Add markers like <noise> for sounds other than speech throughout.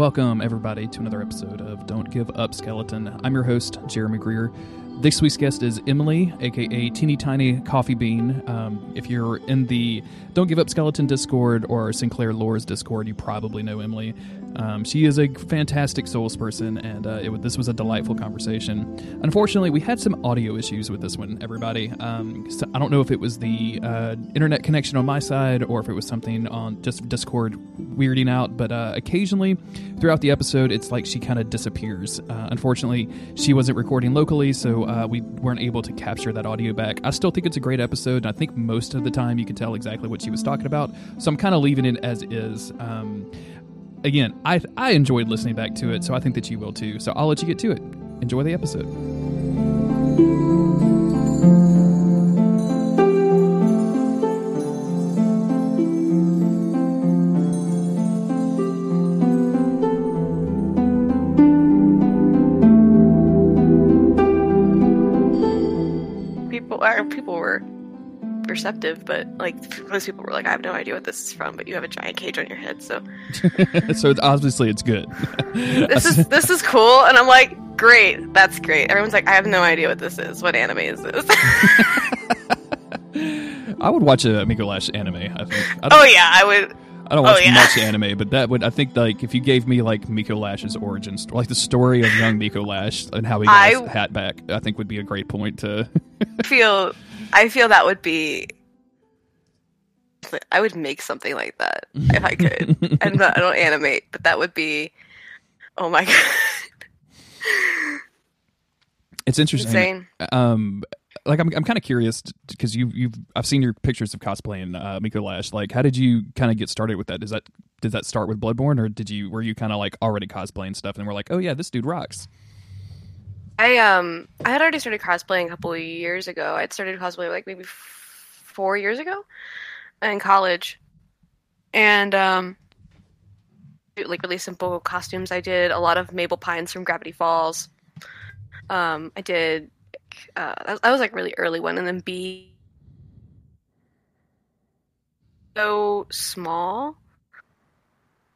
Welcome, everybody, to another episode of Don't Give Up Skeleton. I'm your host, Jeremy Greer. This week's guest is Emily, aka Teeny Tiny Coffee Bean. Um, if you're in the Don't Give Up Skeleton Discord or Sinclair Lore's Discord, you probably know Emily. Um, she is a fantastic Souls person, and uh, it, this was a delightful conversation. Unfortunately, we had some audio issues with this one, everybody. Um, so I don't know if it was the uh, internet connection on my side or if it was something on just Discord weirding out, but uh, occasionally throughout the episode, it's like she kind of disappears. Uh, unfortunately, she wasn't recording locally, so uh, we weren't able to capture that audio back. I still think it's a great episode, and I think most of the time you can tell exactly what she was talking about, so I'm kind of leaving it as is. Um, again, I I enjoyed listening back to it, so I think that you will too. So I'll let you get to it. Enjoy the episode. Receptive, but like most people were like, I have no idea what this is from, but you have a giant cage on your head, so <laughs> so it's, obviously it's good. <laughs> this is this is cool, and I'm like, great, that's great. Everyone's like, I have no idea what this is. What anime is this? <laughs> I would watch a Micolash anime. I think. I oh yeah, I would. I don't watch Oh, yeah. much anime, but that would I think like if you gave me like Micolash's origin story, like the story of young Micolash and how he got I- his hat back, I think would be a great point to. feel I feel that would be. I would make something like that if I could. <laughs> I'm not, I don't animate, but that would be. Oh my <laughs> god, it's interesting. insane! Um, like I'm, I'm kind of curious because you, you've, I've seen your pictures of cosplaying uh, Micolash. Like, how did you kind of get started with that? Does that, did that start with Bloodborne, or did you, were you kind of like already cosplaying stuff, and we're like, oh yeah, this dude rocks. I um I had already started cosplaying a couple of years ago. I'd started cosplaying like maybe f- four years ago in college, and um like really simple costumes. I did a lot of Mabel Pines from Gravity Falls. Um, I did uh, that, was like really early one, and then B so small,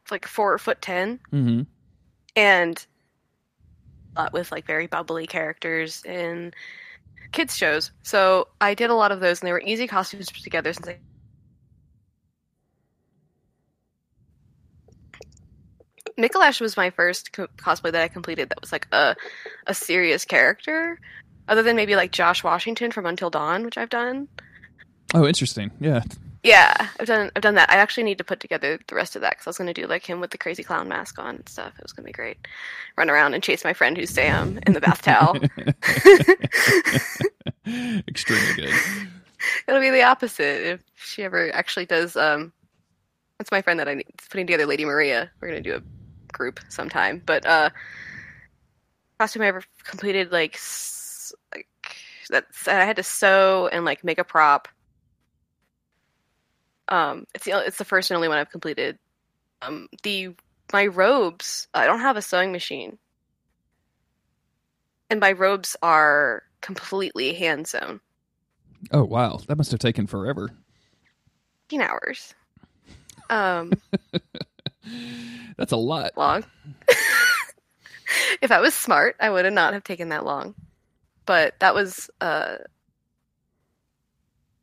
It's like four foot ten Mm-hmm. and lot with like very bubbly characters in kids shows. So I did a lot of those, and they were easy costumes to put together since I. Was my first co- cosplay that I completed that was like a a serious character, other than maybe like Josh Washington from Until Dawn, which I've done. Oh, interesting. Yeah. Yeah, I've done I've done that. I actually need to put together the rest of that because I was going to do like him with the crazy clown mask on and stuff. It was going to be great. Run around and chase my friend who's Sam in the bath towel. <laughs> Extremely good. <laughs> It'll be the opposite if she ever actually does. Um, that's my friend that I need putting together, Lady Maria. We're gonna do a group sometime. But uh, costume I ever completed like like that's I had to sew and like make a prop. Um, it's the it's the first and only one I've completed. Um, the my robes I don't have a sewing machine, and my robes are completely hand sewn. Oh wow, that must have taken forever. 15 hours. Um, <laughs> That's a lot. long. <laughs> if I was smart, I would have not have taken that long. But that was uh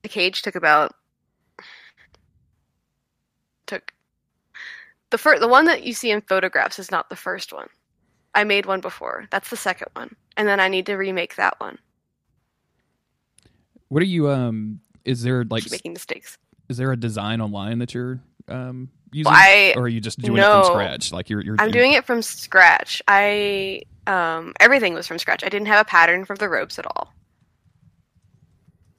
the cage took about took the first the one that you see in photographs is not the first one. I made one before. That's the second one. And then I need to remake that one. What are you? Um, is there like Keep making mistakes. is there a design online that you're um using, Well, I- or are you just doing it from scratch? Like you're you're I'm doing it from scratch. I um everything was from scratch. I didn't have a pattern for the ropes at all.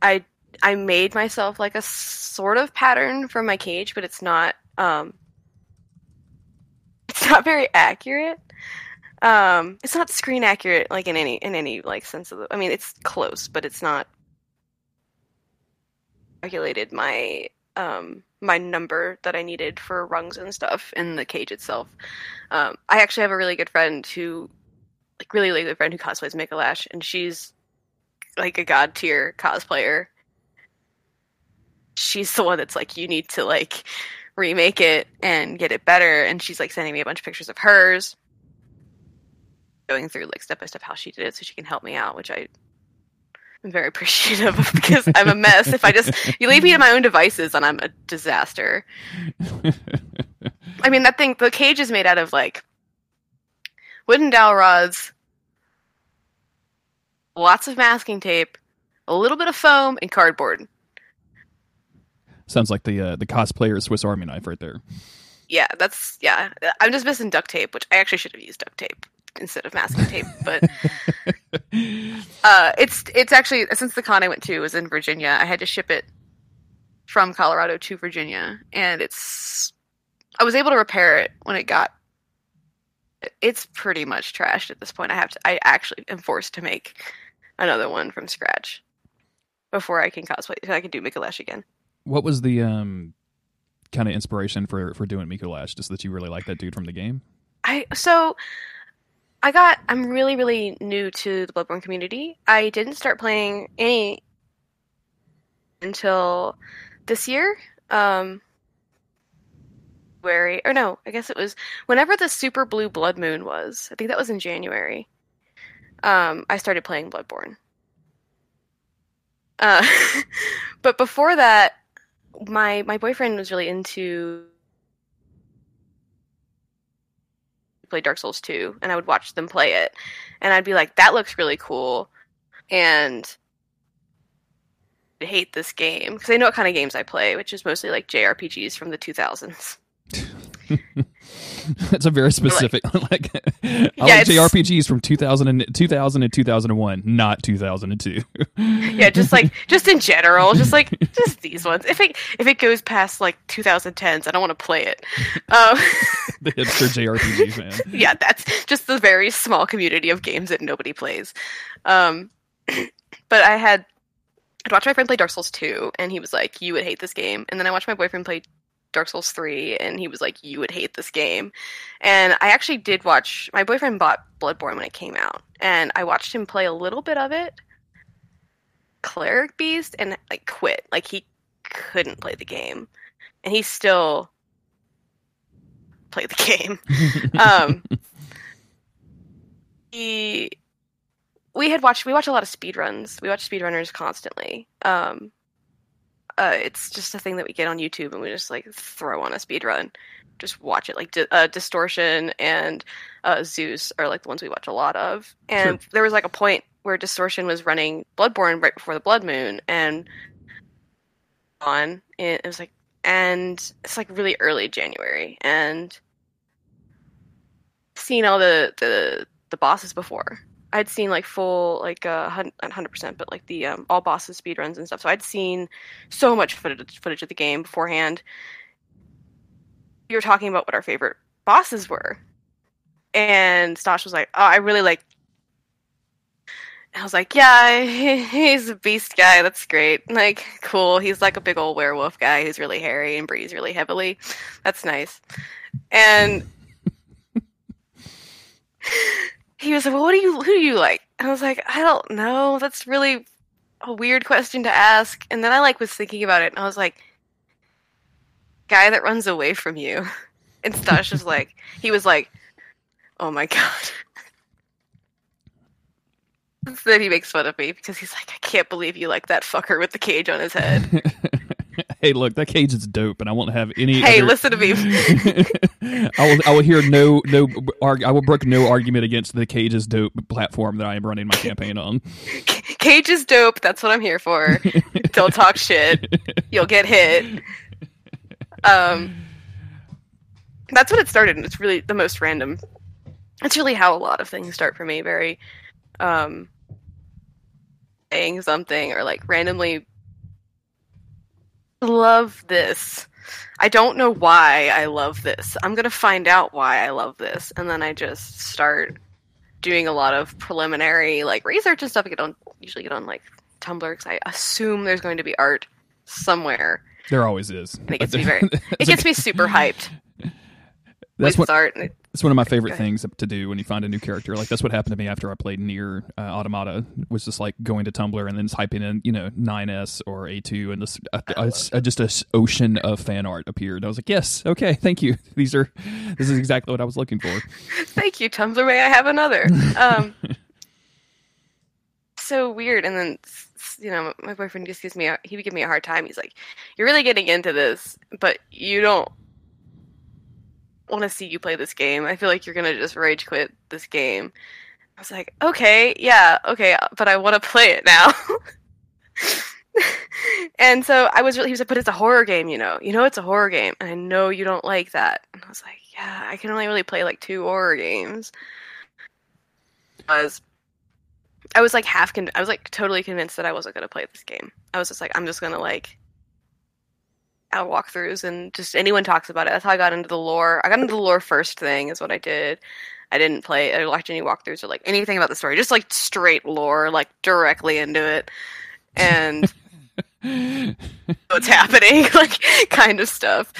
I I made myself like a sort of pattern for my cage, but it's not um not very accurate. Um it's not screen accurate like in any in any like sense of the I mean it's close, but it's not calculated my um my number that I needed for rungs and stuff in the cage itself. Um, I actually have a really good friend who, like, really, really good friend who cosplays Micolash, and she's like a god tier cosplayer. She's the one that's like, you need to like remake it and get it better. And she's like sending me a bunch of pictures of hers, going through like step by step how she did it, so she can help me out, which I am very <laughs> appreciative of because I'm a mess. If I just you leave me to my own devices, and I'm a disaster. <laughs> I mean, that thing, the cage is made out of like wooden dowel rods, lots of masking tape, a little bit of foam, and cardboard. Sounds like the uh, the cosplayer Swiss Army knife right there. Yeah, that's yeah. I'm just missing duct tape, which I actually should have used duct tape instead of masking tape. But <laughs> uh, it's it's actually since the con I went to was in Virginia, I had to ship it from Colorado to Virginia, and it's I was able to repair it when it got. It's pretty much trashed at this point. I have to. I actually am forced to make another one from scratch before I can cosplay. So I can do Micolash again. What was the um kind of inspiration for for doing Micolash? Just that you really like that dude from the game. I so I got I'm really really new to the Bloodborne community. I didn't start playing any until this year. Um January or no, I guess it was whenever the super blue blood moon was. I think that was in January. Um I started playing Bloodborne. Uh <laughs> but before that my my boyfriend was really into play Dark Souls 2 and I would watch them play it and I'd be like that looks really cool and I hate this game because I know what kind of games I play which is mostly like JRPGs from the 2000s. <laughs> <laughs> That's a very specific <laughs> like, I yeah, like JRPGs from 2000 and 2000 and 2001, not 2002. <laughs> yeah, just like just in general, just like just these ones. If it if it goes past like 2010s, I don't want to play it. Um, the hipster JRPGs, man. Yeah, that's just the very small community of games that nobody plays. Um, <clears throat> but I had I'd watch my friend play Dark Souls 2, and he was like, "You would hate this game." And then I watched my boyfriend play Dark Souls 3 and he was like you would hate this game. And I actually did watch my boyfriend bought Bloodborne when it came out and I watched him play a little bit of it. Cleric Beast and like quit. Like he couldn't play the game. And he still played the <laughs> game. um <laughs> he we had watched we watch a lot of speedruns. We watch speedrunners constantly. Um uh, it's just a thing that we get on YouTube and we just like throw on a speed run. Just watch it. Like di- uh, Distortion and uh, Zeus are like the ones we watch a lot of. And sure. there was like a point where Distortion was running Bloodborne right before the Blood Moon and on. And it was like, and it's like really early January and seen all the the the bosses before I'd seen like full like uh hundred percent, but like the um, all bosses speed runs and stuff. So I'd seen so much footage footage of the game beforehand. You were talking about what our favorite bosses were, and Stosh was like, "Oh, I really like." I was like, "Yeah, he, <laughs> he's a beast guy. That's great. <laughs> Like, cool. He's like a big old werewolf guy who's really hairy and breathes really heavily. That's nice." And <laughs> he was like, "Well, what do you who do you like?" And I was like, "I don't know. That's really a weird question to ask." And then I like was thinking about it, and I was like, "Guy that runs away from you." <laughs> And Stash was like, <laughs> he was like, "Oh my god." <laughs> then he makes fun of me because he's like, "I can't believe you like that fucker with the cage on his head." <laughs> hey, look, that cage is dope, and I won't have any. Hey, other... listen to me. <laughs> I will. I will hear no no. Arg- I will brook no argument against the cage is dope platform that I am running my campaign on. <laughs> Cage is dope. That's what I'm here for. Don't talk shit. You'll get hit. Um, that's what it started, and it's really the most random. It's really how a lot of things start for me. Very, um, saying something or like randomly love this. I don't know why I love this. I'm going to find out why I love this. And then I just start doing a lot of preliminary like research and stuff. I get on usually get on like Tumblr because I assume there's going to be art somewhere. There always is. And it gets me very <laughs> it gets me super hyped. That's what art. and It's one of my favorite things to do when you find a new character. Like that's what happened to me after I played Nier uh, Automata. Was just like going to Tumblr and then typing in, you know, 9s or A2, and this uh, uh, uh, just a s- ocean of fan art appeared. I was like, yes, okay, thank you. <laughs> These are this is exactly what I was looking for. <laughs> Thank you, Tumblr. May I have another? Um, <laughs> so weird. And then, you know, my boyfriend just gives me a, he would give me a hard time. He's like, "You're really getting into this, but you don't want to see you play this game. I feel like you're gonna just rage quit this game." I was like, "Okay, yeah, okay, but I want to play it now." <laughs> and so I was really, he was like, but it's a horror game, you know. You know it's a horror game, and I know you don't like that. And I was like, yeah, I can only really play like two horror games. I was I was like half con- I was like totally convinced that I wasn't to play this game. I was just like I'm just to like walkthroughs and just anyone talks about it. That's how I got into the lore. I got into the lore first thing is what I did. I didn't play I watched any walkthroughs or like anything about the story. Just like straight lore, like directly into it. And <laughs> what's happening, <laughs> like kind of stuff.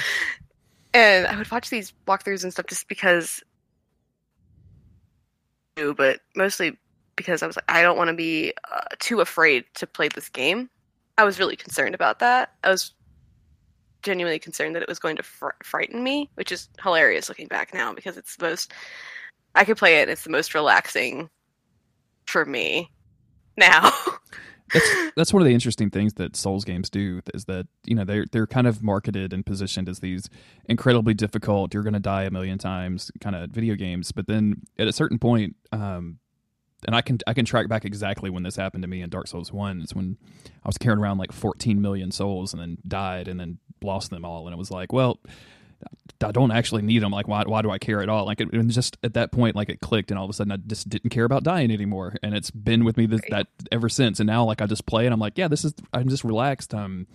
And I would watch these walkthroughs and stuff just because, but mostly because I was like, I don't want to be uh, too afraid to play this game. I was really concerned about that. I was genuinely concerned that it was going to fr- frighten me, which is hilarious looking back now because it's the most. I could play it. It's the most relaxing for me now. <laughs> that's that's one of the interesting things that Souls games do is that you know they're they're kind of marketed and positioned as these incredibly difficult, you're going to die a million times kind of video games, but then at a certain point, um, and I can I can track back exactly when this happened to me in Dark Souls One. It's when I was carrying around like 14 million souls and then died and then lost them all, and it was like, well. I don't actually need them. Like, why? Why do I care at all? Like, it, it just at that point, like it clicked, and all of a sudden, I just didn't care about dying anymore, and it's been with me this, that ever since. And now, like, I just play, and I'm like, yeah, this is. I'm just relaxed. I'm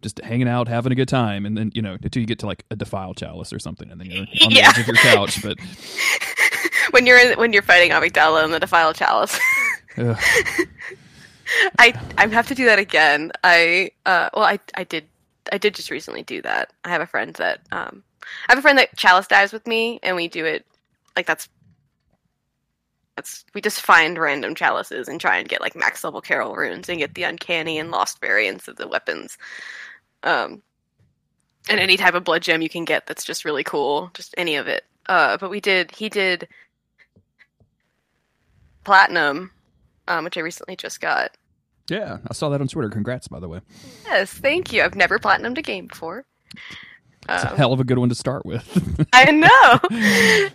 just hanging out, having a good time, and then you know, until you get to like a defile chalice or something, and then you're on the <laughs> Yeah. edge of your couch. But when you're in, when you're fighting Amygdala in the Defile Chalice. <laughs> I I have to do that again. I uh well I I did I did just recently do that. I have a friend that um I have a friend that chalice dives with me and we do it like that's that's we just find random chalices and try and get like max level Caryll runes and get the uncanny and lost variants of the weapons. Um and any type of blood gem you can get that's just really cool, just any of it. Uh but we did he did platinum um, which I recently just got. yeah, I saw that on Twitter. Congrats, by the way. Yes, thank you. I've never platinumed a game before. It's a Um, hell of a good one to start with. <laughs> I know,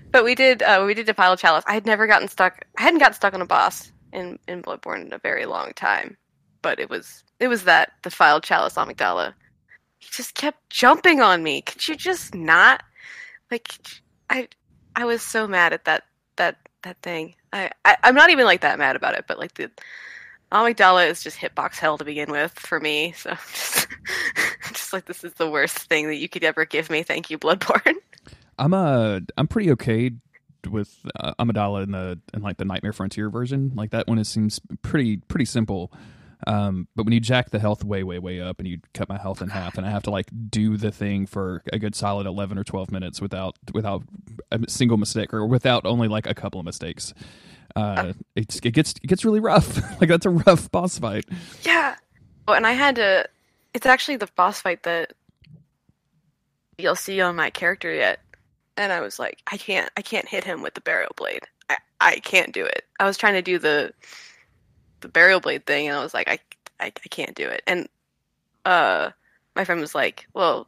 <laughs> but we did. Uh, we did Defile Chalice. I had never gotten stuck. I hadn't gotten stuck on a boss in in Bloodborne in a very long time. But it was it was that Defile Chalice Amygdala. He just kept jumping on me. Could you just not? Like, I I was so mad at that that that thing. I, I I'm not even like that mad about it, but like the Amygdala is just hitbox hell to begin with for me. So just, <laughs> just like this is the worst thing that you could ever give me. Thank you, Bloodborne. I'm uh I'm pretty okay with uh, Amygdala in the in like the Nightmare Frontier version. Like that one, it seems pretty pretty simple. Um, but when you jack the health way way way up and you cut my health in half, and I have to like do the thing for a good solid eleven or twelve minutes without without a single mistake or without only like a couple of mistakes. Uh, it's, it gets it gets really rough. <laughs> like that's a rough boss fight. Yeah. Oh, and I had to. It's actually the boss fight that you'll see on my character yet, and I was like, I can't, I can't hit him with the burial blade. I, I can't do it. I was trying to do the, the burial blade thing, and I was like, I, I, I can't do it. And, uh, my friend was like, well,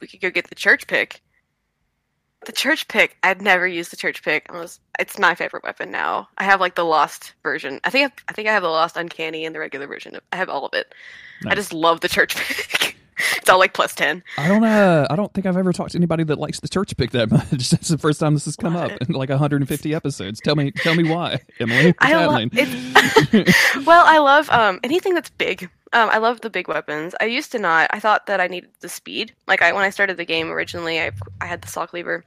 we could go get the church pick. The church pick. I'd never used the church pick. I was. It's my favorite weapon now. I have like the lost version. I think. I, I think I have the lost uncanny and the regular version. I have all of it. I just love the church <laughs> pick. It's all like plus ten. I don't uh I don't think I've ever talked to anybody that likes the church pick that <laughs> much. That's the first time this has come up in like 150 episodes. Tell me tell me why, Emily. I it's. <laughs> <laughs> well, I love um anything that's big. Um, I love the big weapons. I used to not. I thought that I needed the speed. Like I when I started the game originally, I I had the saw cleaver.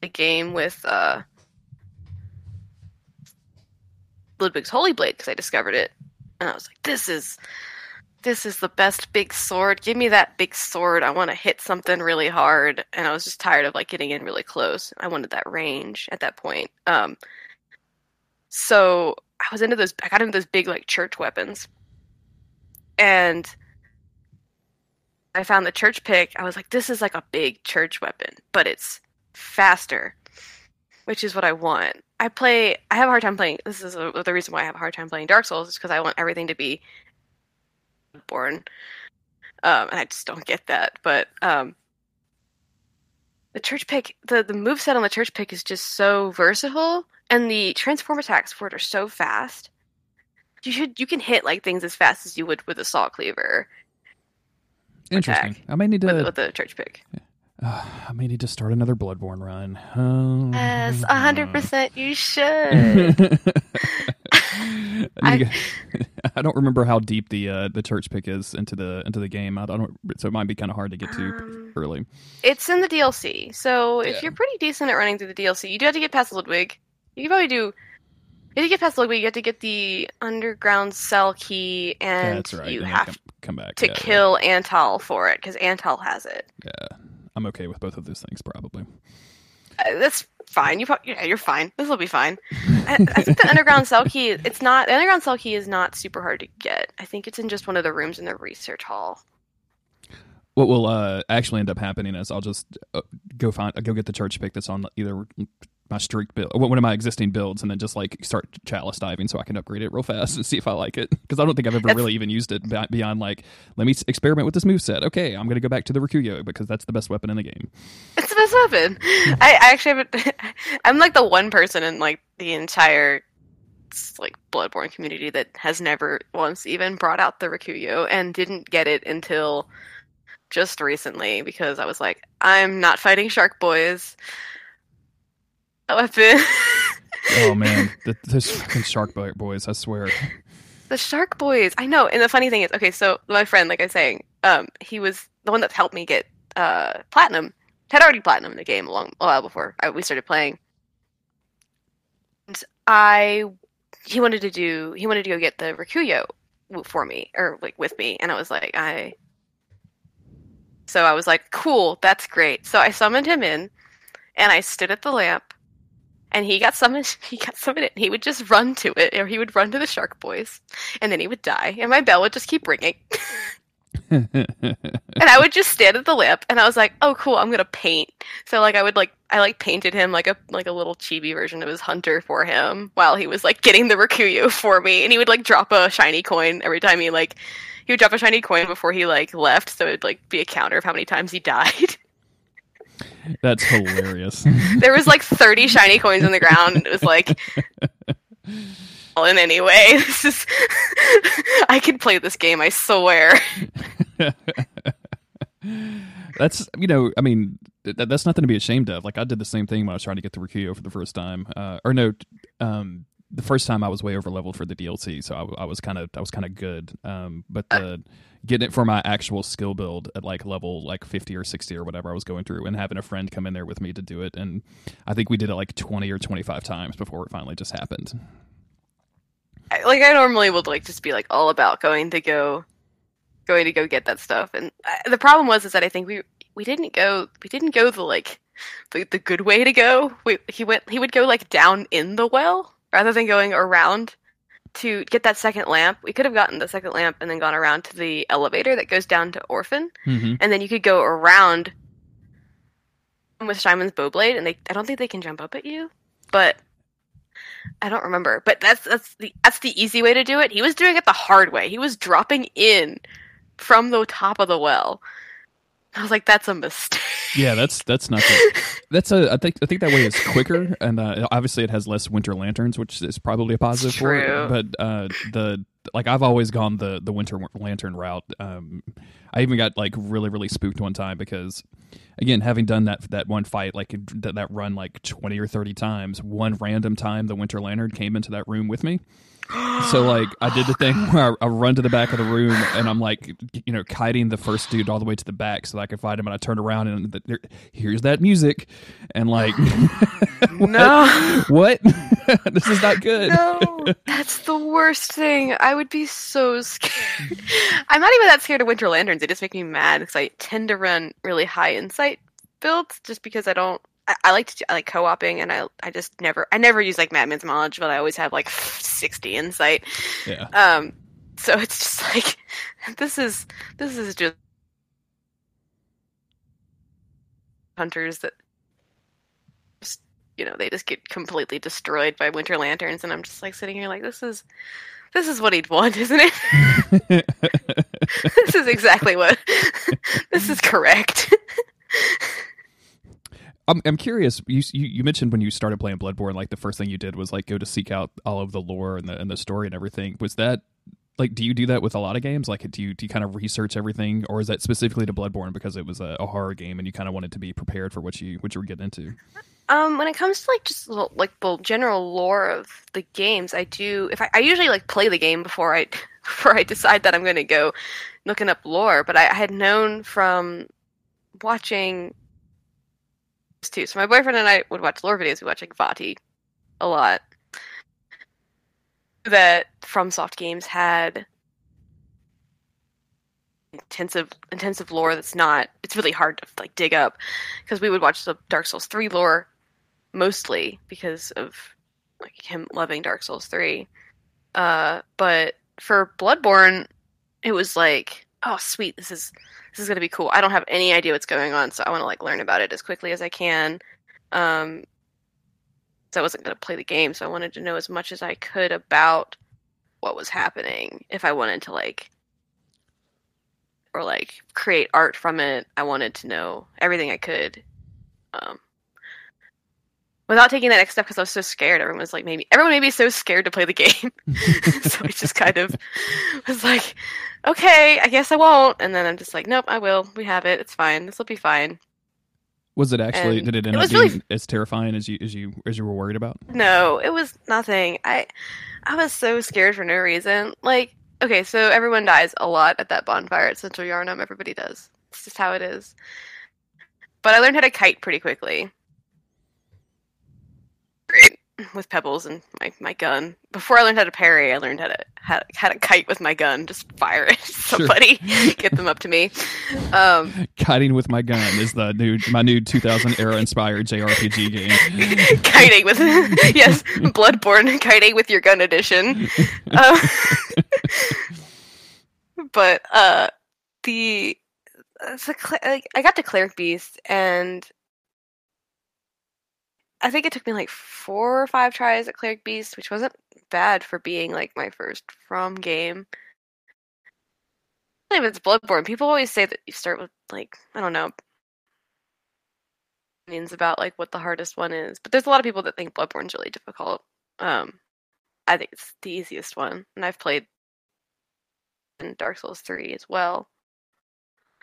The game with uh Ludwig's Holy Blade because I discovered it, and I was like, this is this is the best big sword. Give me that big sword. I want to hit something really hard. And I was just tired of like getting in really close. I wanted that range at that point. Um, so I was into those. I got into those big like church weapons, and I found the church pick. I was like, this is like a big church weapon, but it's faster, which is what I want. I play. I have a hard time playing. This is a, the reason why I have a hard time playing Dark Souls is because I want everything to be born, um, and I just don't get that. But um, the church pick, the the move set on the church pick is just so versatile, and the transform attacks for it are so fast. You should you can hit like things as fast as you would with a saw cleaver. Interesting. I may need to. with the church pick. Uh, <sighs> I may need to start another Bloodborne run. Um, Yes, a hundred percent. You <laughs> should. <laughs> I, need <laughs> I don't remember how deep the uh, the church pick is into the into the game. I don't, so it might be kind of hard to get to Um, early. It's in the DLC, so if Yeah. you're pretty decent at running through the DLC, you do have to get past Ludwig. You can probably do. If you get past Ludwig, you have to get the underground cell key, and That's right. you and have come, come back to yeah, yeah, kill Antal for it because Antal has it. Yeah, I'm okay with both of those things probably. Uh, that's fine. You, pro- yeah, you're fine. This will be fine. I, I think the underground cell key. It's not. The underground cell key is not super hard to get. I think it's in just one of the rooms in the research hall. What will uh, actually end up happening is I'll just uh, go find go get the church pick that's on either my streak build, one of my existing builds, and then just like start chalice diving so I can upgrade it real fast <laughs> and see if I like it. Because I don't think I've ever That's- really even used it beyond like let me experiment with this move set. Okay, I'm gonna go back to the Rakuyo because that's the best weapon in the game. It's the best weapon. I, I actually haven't. <laughs> I'm like the one person in like the entire like Bloodborne community that has never once even brought out the Rakuyo and didn't get it until just recently because I was like, I'm not fighting Shark Boys. That weapon. Oh <laughs> man, the, those fucking shark Bo- boys! I swear. The Shark Boys. I know. And the funny thing is, okay, so my friend, like I was saying, um, he was the one that helped me get uh platinum. Had already platinum in the game a long a while before I, we started playing. And I he wanted to do he wanted to go get the Rakuyo for me or like with me, and I was like I. So I was like, cool, that's great. So I summoned him in, and I stood at the lamp, and he got summoned. <laughs> He got summoned, and he would just run to it, or he would run to the Shark Boys, and then he would die, and my bell would just keep ringing, <laughs> and I would just stand at the lamp, and I was like, oh, cool, I'm gonna paint. So like I would like I like painted him like a like a little chibi version of his hunter for him while he was like getting the Rakuyo for me, and he would like drop a shiny coin every time he like he would drop a shiny coin before he like left, so it'd like be a counter of how many times he <laughs> died. That's hilarious. <laughs> there was like 30 shiny coins on the ground and it was like <laughs> well in any way this is <laughs> i can play this game i swear that's you know, I mean, th- that's nothing to be ashamed of. Like I did the same thing when I was trying to get the Rakuyo for the first time, uh, or no, um, the first time I was way over leveled for the DLC, so I was kind of I was kind of good. Um, but the getting it for my actual skill build at like level like fifty or sixty or whatever I was going through, and having a friend come in there with me to do it, and I think we did it like twenty or twenty five times before it finally just happened. Like i normally would like just be like all about going to go going to go get that stuff. And I, the problem was is that i think we we didn't go we didn't go the like the, the good way to go. We, he went he would go like down in the well rather than going around to get that second lamp we could have gotten the second lamp and then gone around to the elevator that goes down to orphan Mm-hmm. and then you could go around with Simon's Bowblade, and they I don't think they can jump up at you, but I don't remember. But that's that's the that's the easy way to do it. He was doing it the hard way. He was dropping in from the top of the well. I was like, that's a mistake. Yeah, that's that's not <laughs> that's a I think I think that way is quicker, and uh, obviously it has less winter lanterns, which is probably a positive for True. it. But uh, the like I've always gone the the winter lantern route. Um, I even got like really really spooked one time because again having done that that one fight like that, that run like 20 or 30 times one random time the winter lantern came into that room with me So like I did the thing <laughs> where I, I run to the back of the room and I'm like, you know, kiting the first dude all the way to the back so that I could find him. And I turned around and the, there, here's that music, and like, <laughs> <laughs> No. what? this is not good. No, that's the worst thing. I would be so scared. I'm not even that scared of Winter Lanterns. They just make me mad because I tend to run really high insight builds just because I don't. I, I like to do, I like co-oping, and I I just never I never use like Madman's knowledge, but I always have like 60 insight. Yeah. Um, so <laughs> it's just like this is this is just hunters that just you know they just get completely destroyed by winter lanterns, and I'm just like sitting here like this is this is what he'd want, <laughs> isn't it? <laughs> this is exactly what this is correct. I'm I'm curious. You, you you mentioned when you started playing Bloodborne, like the first thing you did was like go to seek out all of the lore and the and the story and everything. Was that like do you do that with a lot of games? Like do you do you kind of research everything, or is that specifically to Bloodborne because it was a, a horror game and you kind of wanted to be prepared for what you what you were getting into? Um, when it comes to like just like the general lore of the games, I do. If I, I usually like play the game before I <laughs> before I decide that I'm going to go looking up lore, but I, I had known from watching too. So my boyfriend and I would watch lore videos. We watch like Vaati a lot. That FromSoft games had intensive intensive lore that's not it's really hard to like dig up because we would watch the Dark Souls 3 lore mostly because of like him loving Dark Souls 3 uh but for Bloodborne it was like oh sweet this is this is going to be cool. I don't have any idea what's going on so I want to like learn about it as quickly as I can. Um so I wasn't going to play the game so I wanted to know as much as I could about what was happening. If I wanted to like or like create art from it. I wanted to know everything I could, um, without taking that next step because I was so scared. Everyone was like, maybe everyone made me so scared to play the game, <laughs> <laughs> so I just kind of was like, okay, I guess I won't. And then I'm just like, nope, I will. We have it. It's fine. This will be fine. Was it actually? And did it end it up was being really- as terrifying as you as you as you were worried about? No, it was nothing. I I was so scared for no reason. Like, okay, so everyone dies a lot at that bonfire at Central Yharnam. Everybody does. It's just how it is. But I learned how to kite pretty quickly. With pebbles and my, my gun. Before I learned how to parry, I learned how to how, how to kite with my gun. Just fire at <laughs> Somebody get them up to me. Um, Kiting with my gun is the new my new 2000 era inspired JRPG game. <laughs> kiting with <laughs> yes, Bloodborne kiting with your gun edition. Um, but uh, the cl- like, I got to cleric beast and I think it took me like four or five tries at cleric beast, which wasn't bad for being like my first from game. If it's Bloodborne, people always say that you start with like I don't know opinions about like what the hardest one is, but there's a lot of people that think Bloodborne's really difficult. Um, I think it's the easiest one, and I've played in Dark Souls three as well.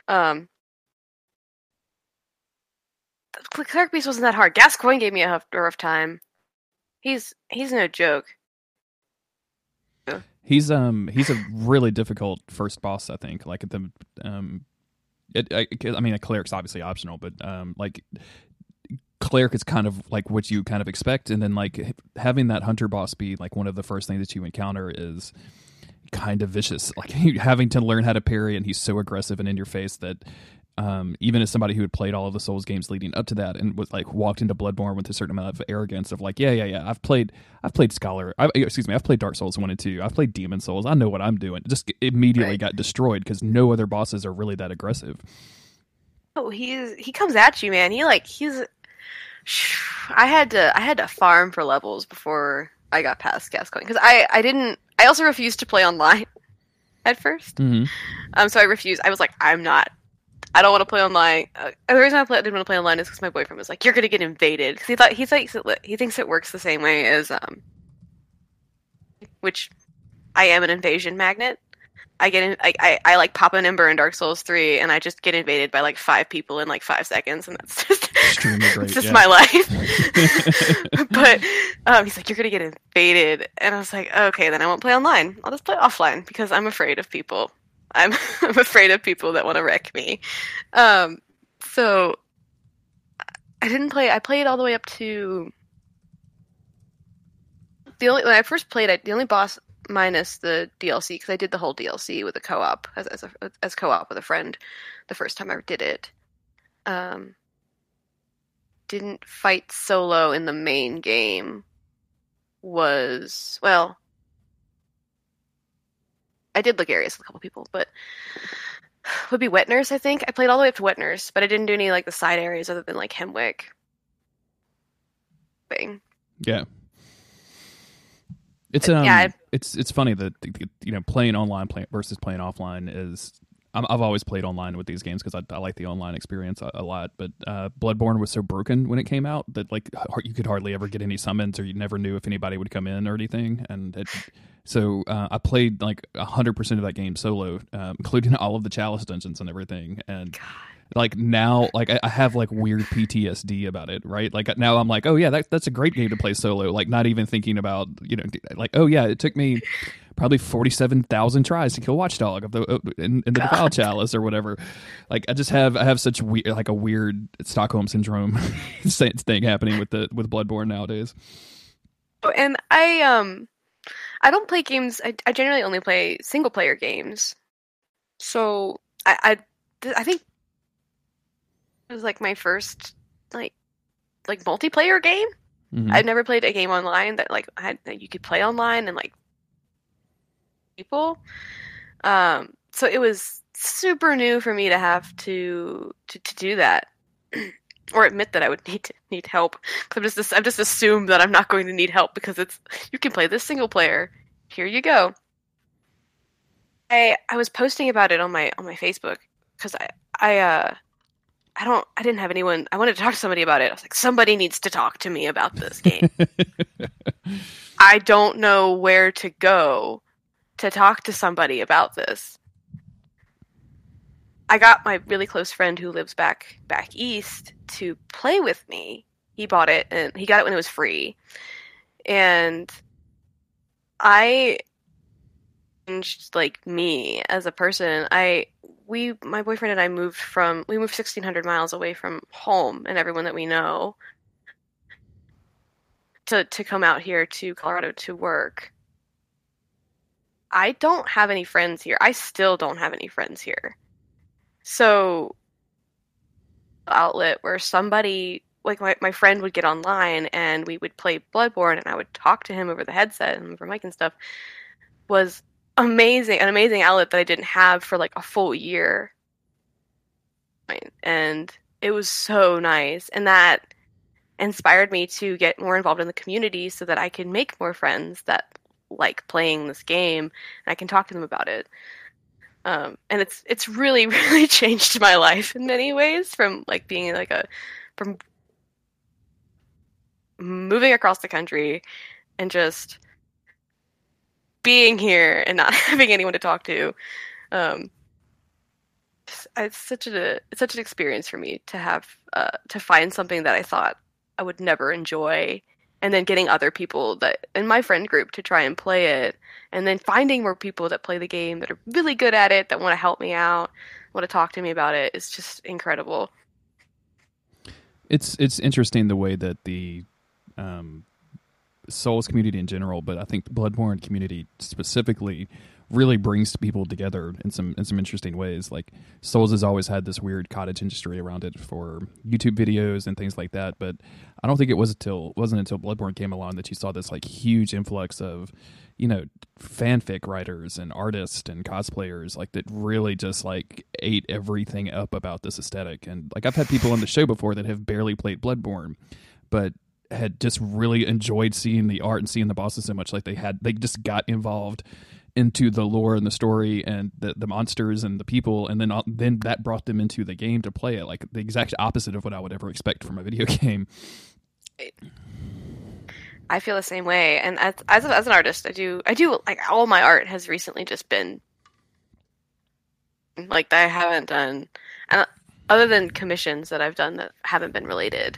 Um, Cleric Beast wasn't that hard. Gascoigne gave me a rough, time. He's he's no joke. He's um he's a really difficult first boss. I think like at the um, it, I, I mean a cleric's obviously optional, but um like cleric is kind of like what you kind of expect, and then like having that hunter boss be like one of the first things that you encounter is kind of vicious. Like <laughs> having to learn how to parry, and he's so aggressive and in your face that um, even as somebody who had played all of the Souls games leading up to that and was like walked into Bloodborne with a certain amount of arrogance of like, yeah, yeah, yeah, I've played, I've played Scholar, I, excuse me, I've played Dark Souls one and two, I've played Demon Souls, I know what I'm doing. Just immediately Right. got destroyed because no other bosses are really that aggressive. Oh, he's he comes at you, man. He like he's. I had to I had to farm for levels before I got past Gascoigne because I I didn't. I also refused to play online <laughs> at first. Mm-hmm. Um, so I refused. I was like, I'm not. I don't want to play online. Uh, the reason I play, didn't want to play online is because my boyfriend was like, "You're gonna get invaded." Because he thought he thinks it, he thinks it works the same way as um, which I am an invasion magnet. I get in, I, I I like pop an ember in Dark Souls three, and I just get invaded by like five people in like five seconds, and that's <laughs> just great. just yeah. my life. <laughs> <laughs> but um, he's like, "You're gonna get invaded," and I was like, "Okay, then I won't play online. I'll just play offline because I'm afraid of people. I'm <laughs> I'm afraid of people that want to wreck me." Um, so I didn't play. I played all the way up to the only when I first played it. The only boss minus the DLC because I did the whole DLC with a co-op as as, a, as co-op with a friend the first time I did it. Um, didn't fight solo in the main game was well I did Logarius with a couple people, but <sighs> would be Wet Nurse, I think. I played all the way up to Wet Nurse, but I didn't do any like the side areas other than like Hemwick thing. Yeah. It's um, Yeah, I- it's it's funny that you know playing online play, versus playing offline is. I'm, I've always played online with these games because I, I like the online experience a, a lot. But uh, Bloodborne was so broken when it came out that like you could hardly ever get any summons, or you never knew if anybody would come in or anything. And it, so uh, I played like hundred percent of that game solo, um, including <laughs> all of the chalice dungeons and everything. And like now like I, I have like weird ptsd about it right like now i'm like oh yeah that, that's a great game to play solo like not even thinking about you know like oh yeah it took me probably 47000 tries to kill watchdog of the in, in the defile chalice or whatever like i just have i have such weird like a weird stockholm syndrome <laughs> thing happening with the with bloodborne nowadays Oh, and I um I don't play games. I, I generally only play single player games. So I I, I think it was like my first like like multiplayer game. Mhm. I've never played a game online that like had that you could play online and like people. Um, so it was super new for me to have to to, to do that. <clears throat> or admit that I would <laughs> need to need help. I'm just I'm just assumed that I'm not going to need help because it's you can play this single player. Here you go. I I was posting about it on my on my Facebook because I I uh I don't I didn't have anyone I wanted to talk to somebody about it. I was like somebody needs to talk to me about this game. <laughs> I don't know where to go to talk to somebody about this. I got my really close friend who lives back back east to play with me. He bought it and he got it when it was free. And I changed like me as a person. I we my boyfriend and I moved from we moved 1600 miles away from home and everyone that we know to to come out here to Colorado to work. I don't have any friends here. I still don't have any friends here. So outlet where somebody like my, my friend would get online and we would play Bloodborne and I would talk to him over the headset and over mic and stuff was amazing an amazing outlet that I didn't have for like a full year. And it was so nice and that inspired me to get more involved in the community so that I can make more friends that like playing this game and I can talk to them about it. Um, and it's it's really <laughs> really changed my life in many ways from like being like a from moving across the country and just being here and not <laughs> having anyone to talk to. Um, it's- such a it's such an experience for me to have uh, to find something that I thought I would never enjoy, and then getting other people that in my friend group to try and play it, and then finding more people that play the game that are really good at it that want to help me out, want to talk to me about it. It's just incredible. it's it's interesting the way that the um, Souls community in general, but I think Bloodborne community specifically really brings people together in some in some interesting ways. Like Souls has always had this weird cottage industry around it for YouTube videos and things like that, but I don't think it was until wasn't until Bloodborne came along that you saw this like huge influx of you know fanfic writers and artists and cosplayers like that really just like ate everything up about this aesthetic and like I've had people on the show before that have barely played Bloodborne but had just really enjoyed seeing the art and seeing the bosses so much. Like they had they just got involved into the lore and the story and the, the monsters and the people and then uh, then that brought them into the game to play it like the exact opposite of what I would ever expect from a video <laughs> game. I feel the same way, and as as, as an artist, I do I do like all my art has recently just been like I haven't done, and uh, other than commissions that I've done that haven't been related,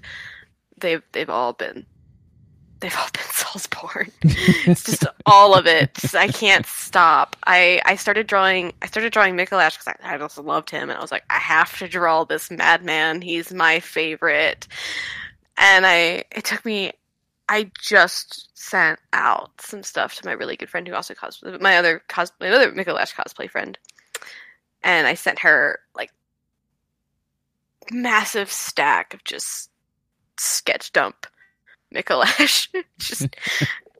they've they've all been they've all been <laughs> Soulsborne. <laughs> it's just all of it. Just, I can't stop. I I started drawing. I started drawing Micolash because I, I also loved him, and I was like, I have to draw this madman. He's my favorite. And I it took me. I just sent out some stuff to my really good friend who also cosplay my other cos my other Micolash cosplay friend, and I sent her like massive stack of just sketch dump Micolash. <laughs> just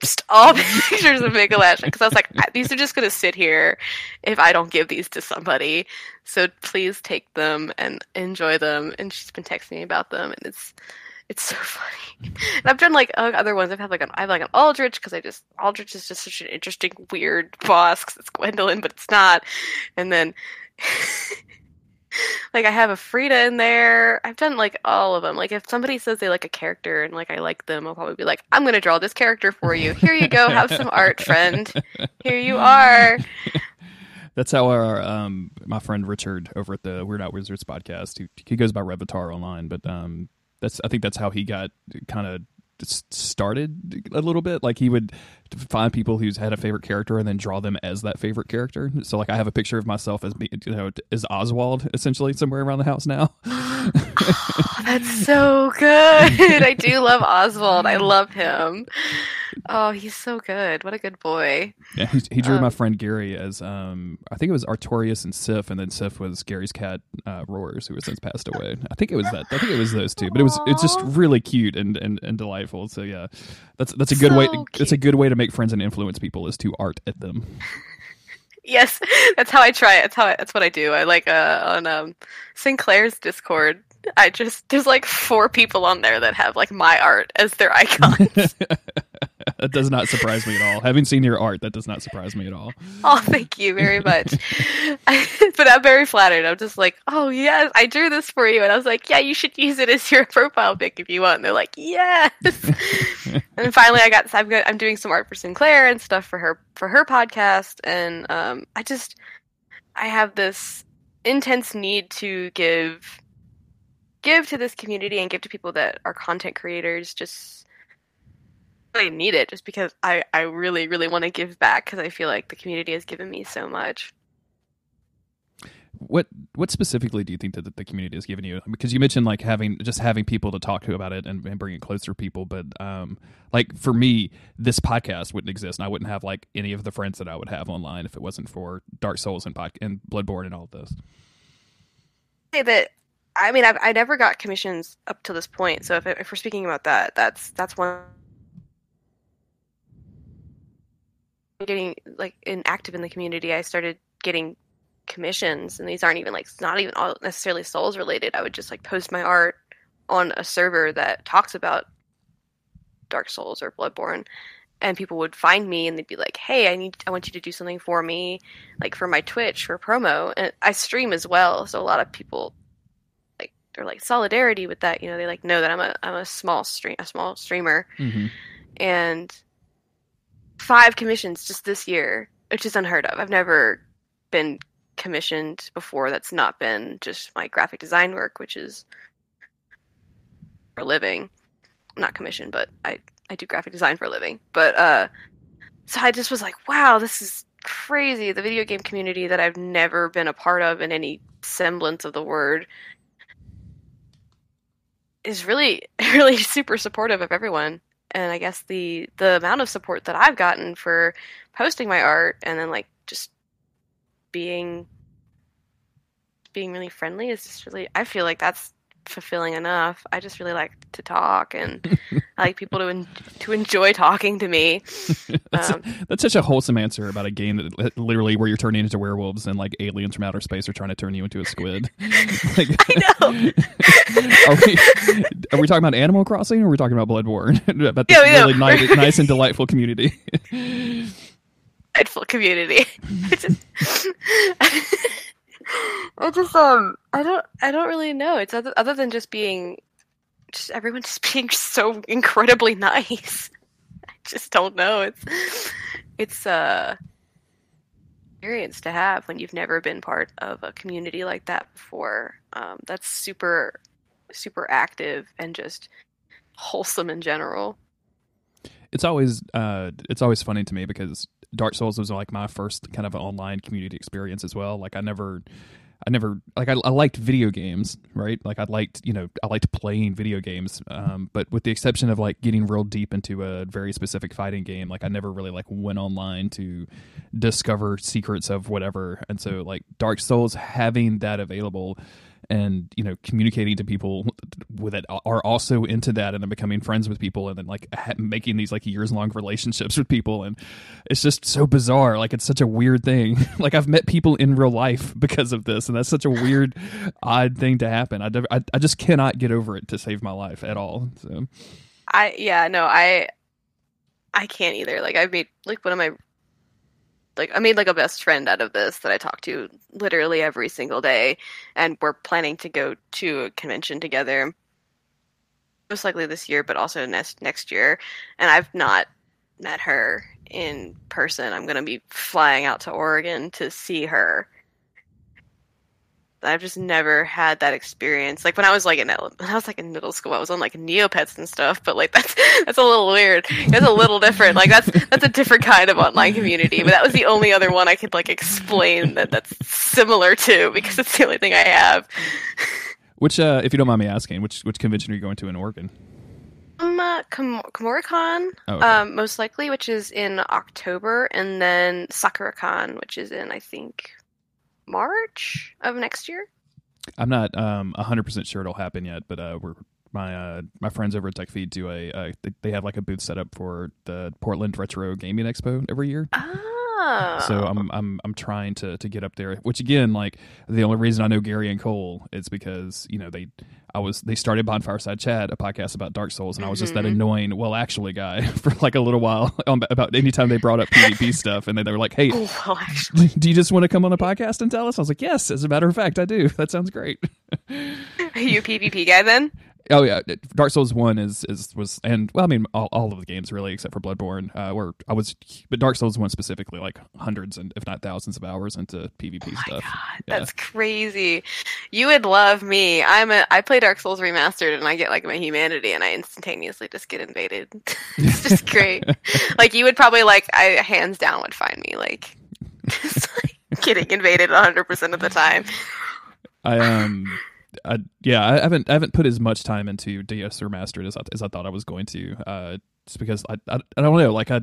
just all <laughs> pictures of Micolash because I was like, these are just gonna sit here if I don't give these to somebody. So please take them and enjoy them. And she's been texting me about them, and it's it's so <laughs> funny. And I've done like uh, other ones. I've had like an I have like an Aldrich because I just Aldrich is just such an interesting weird boss because it's Gwyndolin, but it's not. And then like I have a Frida in there. I've done like all of them. Like if somebody says they like a character and like I like them, I'll probably be like, I'm gonna draw this character for you. Here you go. Have some art, friend. Here you are. <laughs> That's how our um my friend Richard over at the Weird Out Wizards podcast, he, he goes by Revitar online, but um that's I think that's how he got kind of started a little bit. Like he would find people who's had a favorite character and then draw them as that favorite character. So like I have a picture of myself as being you know as Oswald essentially somewhere around the house now. <laughs> oh, that's so good. <laughs> I do love Oswald. I love him. Oh, he's so good. What a good boy. Yeah, he, he drew um, my friend Gary as um I think it was Artorias and Sif, and then Sif was Gary's cat uh, Roars, who has since passed away. I think it was that. I think it was those two, but it was it's just really cute and, and, and delightful. So yeah, that's that's a good so way. To, that's a good way to make friends and influence people is to art at them. <laughs> yes, that's how I try it. That's how I, that's what I do. I like uh, on um, Sinclair's Discord. I just there's like four people on there that have like my art as their <laughs> icons. That does not surprise me at all. Having seen your art, that does not surprise me at all. <laughs> Oh, thank you very much. <laughs> but I'm very flattered. I'm just like, oh yes, I drew this for you, and I was like, yeah, you should use it as your <laughs> profile pic if you want. And they're like, yes. and finally, I got I'm I'm doing some art for Sinclair and stuff for her for her podcast, and um, I just I have this intense need to give give to this community and give to people that are content creators just really need it just because I, I really really want to give back because I feel like the community has given me so much. What what specifically do you think that the community has given you? Because you mentioned like having just having people to talk to about it and, and bring it closer people, but um, like for me, this podcast wouldn't exist, and I wouldn't have like any of the friends that I would have online if it wasn't for Dark Souls and pod- and Bloodborne and all of this. Say that I mean, I've, I never got commissions up to this point. So if, if we're speaking about that, that's that's one. Getting like in active in the community, I started getting commissions, and these aren't even like not even all necessarily souls related. I would just like post my art on a server that talks about Dark Souls or Bloodborne, and people would find me and they'd be like, "Hey, I need, I want you to do something for me, like for my Twitch for promo." And I stream as well, so a lot of people like they're like solidarity with that. You know, they like know that I'm a I'm a small stream a small streamer, mm-hmm. and five commissions just this year, which is unheard of. I've never been commissioned before. That's not been just my graphic design work, which is for a living. Not commissioned, but I I do graphic design for a living. But uh, so I just was like, wow, this is crazy. The video game community that I've never been a part of in any semblance of the word is really <laughs> really super supportive of everyone and i guess the the amount of support that i've gotten for posting my art and then like just being being really friendly is just really i feel like that's fulfilling enough. I just really like to talk, and <laughs> I like people to en- to enjoy talking to me. <laughs> that's, um, a, that's such a wholesome answer about a game that literally where you're turning into werewolves and like aliens from outer space are trying to turn you into a squid. <laughs> like, I know. are we are we talking about Animal Crossing or are we talking about Bloodborne? about this yeah, really nice, nice and delightful community. delightful community. <laughs> I just um I don't I don't really know. It's other other than just being just everyone <laughs> just being so incredibly nice. <laughs> I just don't know. It's it's uh experience to have when you've never been part of a community like that before. Um, that's super, super active and just wholesome in general. It's always uh, it's always funny to me because Dark Souls was like my first kind of online community experience as well. Like I never I never like I, I, liked video games, right? Like I liked you know I liked playing video games, um, but with the exception of like getting real deep into a very specific fighting game, like I never really like went online to discover secrets of whatever. And so like Dark Souls having that available and you know communicating to people with it are also into that and then becoming friends with people and then like making these like years long relationships with people. And it's just so bizarre. Like it's such a weird thing. <laughs> Like i've met people in real life because of this and that's such a weird <laughs> odd thing to happen. I, I, I just cannot get over it to save my life at all so. I yeah no i i can't either. Like i've made like one of my like I made like a best friend out of this that I talk to literally every single day, and we're planning to go to a convention together, most likely this year, but also next next year. And I've not met her in person. I'm gonna be flying out to Oregon to see her I've just never had that experience. Like when I was like in <laughs> I was like in middle school, I was on like Neopets and stuff, but like <laughs> that's that's a little weird. It's a little different. Like that's that's a different kind of online community. But that was the only other one I could like explain that that's similar to because it's the only thing I have. Which, uh, if you don't mind me asking, which which convention are you going to in Oregon? Um, uh, oh, okay. um, most likely, which is in October, and then SakuraCon, which is in I think March of next year. I'm not um 100% sure it'll happen yet, but uh, we're my uh, my friends over at TechFeed do a uh, they have like a booth set up for the Portland Retro Gaming Expo every year. Oh. So I'm I'm I'm trying to to get up there. Which again, like the only reason I know Gary and Cole is because you know they I was they started Bonfireside Chat, a podcast about Dark Souls, and I was just that mm-hmm. annoying, well, actually, guy <laughs> for like a little while <laughs> um, about anytime they brought up PvP <laughs> stuff, and then they were like, "Hey, well, do you just want to come on a podcast and tell us?" I was like, "Yes, as a matter of fact, I do. That sounds great." Are you a PvP guy then? Oh yeah, Dark Souls one is is was and well, I mean all, all of the games really except for Bloodborne. Uh, where I was, but Dark Souls one specifically, like hundreds and if not thousands of hours into PvP oh stuff. God, yeah. That's crazy. You would love me. I'm a I play Dark Souls remastered and I get like my humanity and I instantaneously just get invaded. <laughs> it's just <laughs> great. like you would probably like I hands down would find me like, <laughs> just, like getting invaded 100 percent of the time. I um I, yeah, I haven't I haven't put as much time into DS Remastered as I, as I thought I was going to. Uh, just because I, I, I don't know, like I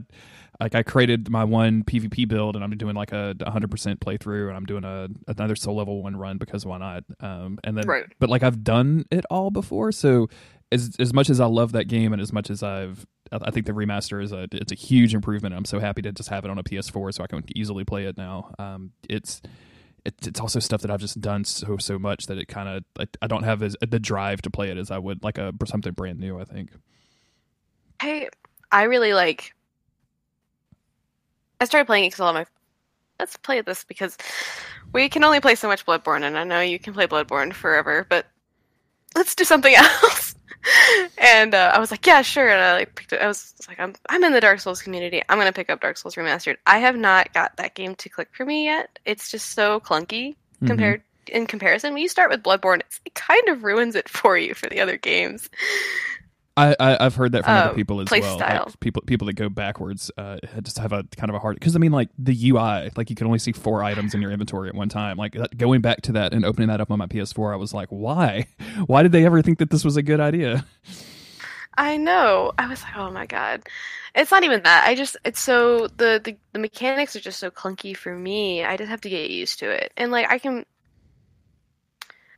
like I created my one PvP build and I'm doing like a 100% playthrough and I'm doing a another soul level one run because why not? Um, and then right. but like I've done it all before, so as as much as I love that game and as much as I've I think the remaster is a it's a huge improvement. I'm so happy to just have it on a PS4 so I can easily play it now. Um, it's it, it's also stuff that I've just done so so much that it kind of I, don't have as, the drive to play it as I would like a something brand new. I think. I I really like. I started playing because my. Let's play this because we can only play so much Bloodborne, and I know you can play Bloodborne forever, but let's do something <laughs> else and uh, I was like, yeah, sure. And I like picked it. I was like, I'm I'm in the Dark Souls community. I'm gonna pick up Dark Souls Remastered. I have not got that game to click for me yet. It's just so clunky mm-hmm. compared in comparison. When you start with Bloodborne, it kind of ruins it <laughs> for you for the other games. I, I have heard that from other people as well. Like people people that go backwards uh, just have a kind of a hard because I mean like the UI like you can only see four items in your inventory at one time. Like going back to that and opening that up on my PS4, I was like, why? <laughs> Why did they ever think that this was a good idea? I know. I was like, oh my god. It's not even that. I just it's so the, the the mechanics are just so clunky for me. I just have to get used to it. And like I can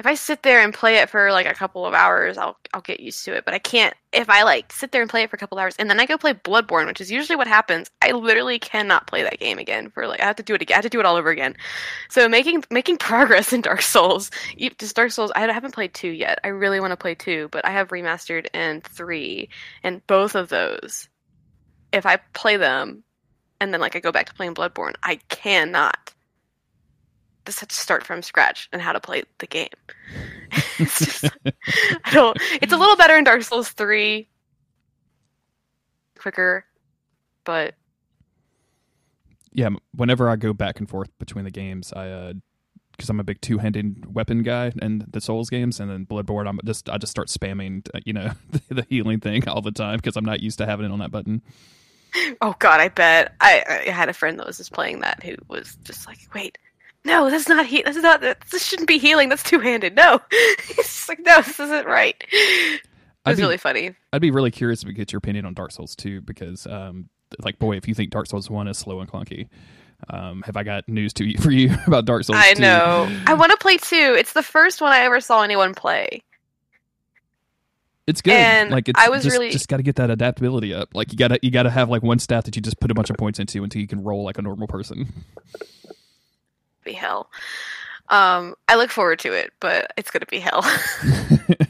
if I sit there and play it for like a couple of hours, I'll I'll get used to it. But I can't if I like sit there and play it for a couple hours and then I go play Bloodborne, which is usually what happens. I literally cannot play that game again for like I have to do it again. I have to do it all over again. So making making <laughs> progress in Dark Souls, just Dark Souls. I haven't played two yet. I really want to play two, but I have remastered and three, and both of those. If I play them, and then like I go back to playing Bloodborne, I cannot just had to start from scratch and how to play the game. <laughs> it's just, I don't. It's a little better in Dark Souls three, quicker, but yeah, whenever I go back and forth between the games, I uh, because I'm a big two handed weapon guy in the Souls games, and then Bloodborne, I'm just I just start spamming, uh, you know, <laughs> the healing thing all the time because I'm not used to having it on that button. Oh God, I bet I, I had a friend that was just playing that who was just like, wait, no, that's not he. That's not. This shouldn't be healing. That's two handed. No, <laughs> he's like, no, this isn't right. It was be, really funny. I'd be really curious to get your opinion on Dark Souls 2 because, um, like, boy, if you think Dark Souls 1 is slow and clunky, um, have I got news to you <laughs> for you about Dark Souls? I 2? know. I want to play two. It's the first one I ever saw anyone play. It's good. And like it's I was just, really- just got to get that adaptability up. Like you got to you got to have like one stat that you just put a bunch of points into until you can roll like a normal person. <laughs> Be hell. Um, I look forward to it, but it's gonna be hell. <laughs>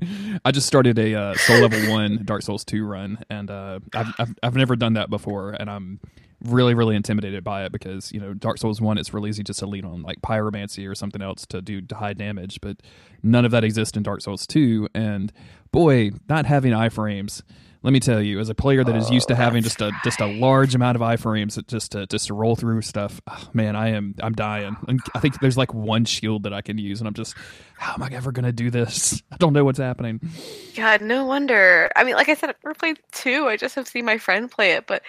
<laughs> I just started a uh, Soul Level One Dark Souls Two run, and uh, I've, I've I've never done that before, and I'm really really intimidated by it because you know Dark Souls One it's real easy just to lean on like pyromancy or something else to do high damage, but none of that exists in Dark Souls Two, and boy, not having iframes. Let me tell you, as a player that is used to Oh, having just a just a large amount of iframes just to just to roll through stuff, oh, man, I am I'm dying. And I think there's like one shield that I can use, and I'm just, how am I ever gonna do this? <laughs> I don't know what's happening. God, no wonder. I mean, like I said, I've never played two. I just have seen my friend play it, but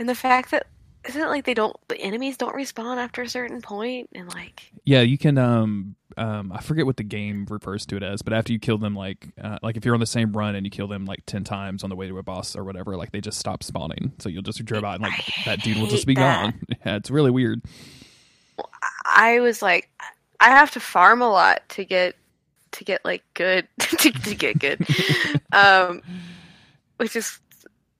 and the fact that isn't it like they don't the enemies don't respawn after a certain point and like Yeah, you can. Um, um, I forget what the game refers to it as, but after you kill them, like, uh, like if you're on the same run and you kill them like ten times on the way to a boss or whatever, like they just stop spawning. So you'll just drive out and like that dude will just be that. gone. <laughs> Yeah, it's really weird. I was like I have to farm a lot to get to get like good <laughs> to, to get good. <laughs> um which is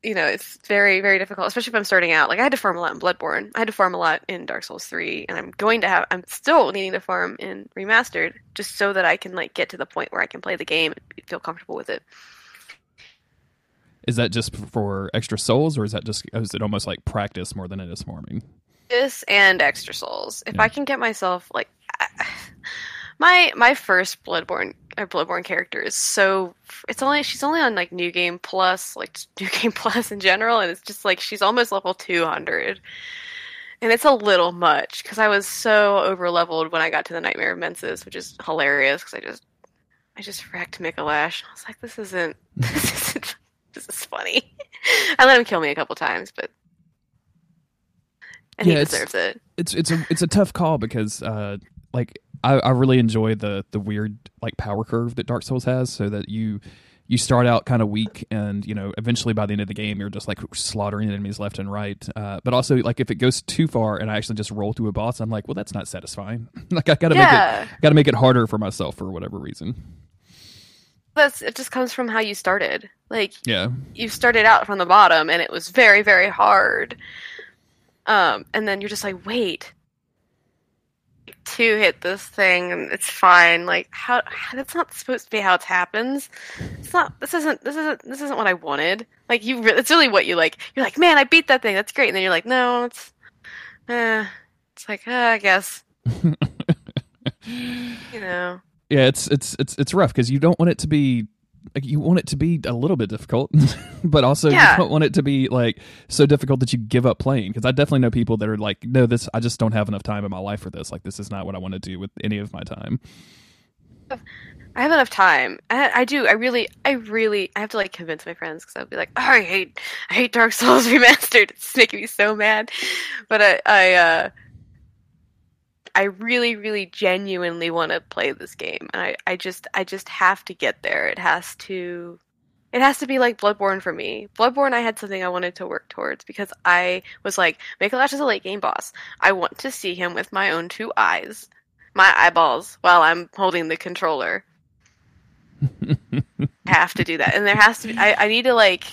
you know, it's very, very difficult, especially if I'm starting out. Like I had to farm a lot in Bloodborne. I had to farm a lot in Dark Souls 3, and I'm going to have I'm still needing to farm in Remastered just so that I can like get to the point where I can play the game and feel comfortable with it. Is that just for extra souls, or is that just oh, is it almost like practice more than it is farming? This and Extra Souls. If Yeah. I can get myself like <sighs> my my first Bloodborne uh, Bloodborne character is so it's only she's only on like New Game Plus, like <laughs> New Game Plus in general, and it's just like she's almost level two hundred, and it's a little much because I was so over leveled when I got to the Nightmare of Mensis, which is hilarious because I just I just wrecked Micolash. I was like, this isn't <laughs> this isn't this is funny. <laughs> I let him kill me a couple times, but and Yeah, he it's- deserves it. It's it's a it's a tough call because uh like I, I really enjoy the the weird like power curve that Dark Souls has, so that you you start out kind of weak and you know eventually by the end of the game you're just like slaughtering enemies left and right uh, but also like if it goes too far and i actually just roll through a boss i'm like well that's not satisfying <laughs> like i gotta Yeah. make it gotta make it harder for myself for whatever reason That's it. Just comes from how you started. Like yeah you started out from the bottom, and it was very, very hard. Um, and then you're just like, wait, to hit this thing, and it's fine. Like how, how that's not supposed to be how it happens. It's not. This isn't. This isn't. This isn't what I wanted. Like you. Re- it's really what you like. You're like, man, I beat that thing. That's great. And then you're like, no, it's. Uh, it's like, uh, I guess. <laughs> you know. yeah it's it's it's it's rough because you don't want it to be like you want it to be a little bit difficult <laughs> but also Yeah. you don't want it to be like so difficult that you give up playing because i definitely know people that are like no this i just don't have enough time in my life for this like this is not what i want to do with any of my time I have enough time. I, I do. I really, I really, I have to like convince my friends because I'll be like, oh, I hate, I hate Dark Souls <laughs> remastered. It's making me so mad. But I, I, uh, I really, really, genuinely want to play this game, and I, I just, I just have to get there. It has to, it has to be like Bloodborne for me. Bloodborne, I had something I wanted to work towards because I was like, Micolash is a late game boss. I want to see him with my own two eyes, my eyeballs, while I'm holding the controller <laughs> have to do that and there has to be I, I need to like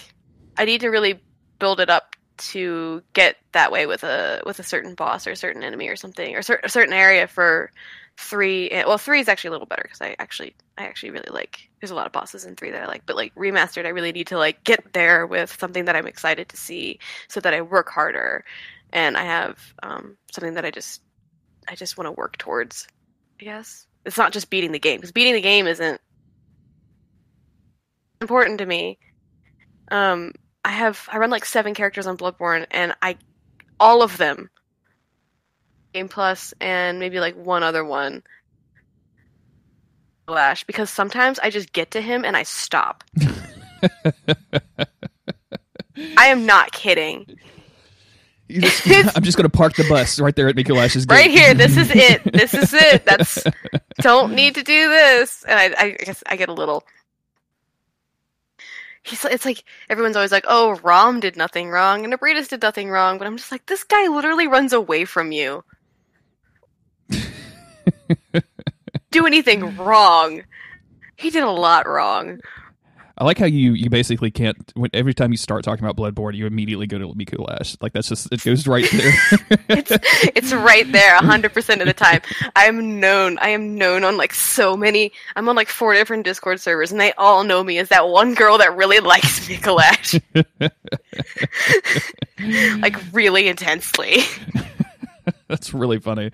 i need to really build it up to get that way with a with a certain boss or a certain enemy or something or a certain area for three eh, well three is actually a little better because i actually i actually really like there's a lot of bosses in three that i like but like remastered i really need to like get there with something that i'm excited to see so that i work harder and i have um, something that i just i just want to work towards i guess it's not just beating the game because beating the game isn't important to me. Um, I have I run like seven characters on Bloodborne, and I all of them Game Plus and maybe like one other one. Lash because sometimes I just get to him and I stop. <laughs> I am not kidding. Just, <laughs> I'm just going to park the bus right there at Micolash's gate. Right here. This is it. This is it. That's <laughs> don't need to do this. And I, I guess I get a little. He's. It's like everyone's always like, "Oh, Rom did nothing wrong, and Ebrietas did nothing wrong," but I'm just like, this guy literally runs away from you. <laughs> do anything wrong. He did a lot wrong. I like how you you basically can't. When, every time you start talking about Bloodborne, you immediately go to Micolash. Like that's just it goes right there. <laughs> it's it's right there, hundred percent of the time. I am known. I am known on like so many. I'm on like four different Discord servers, and they all know me as that one girl that really <laughs> likes Micolash, <laughs> like really intensely. That's really funny.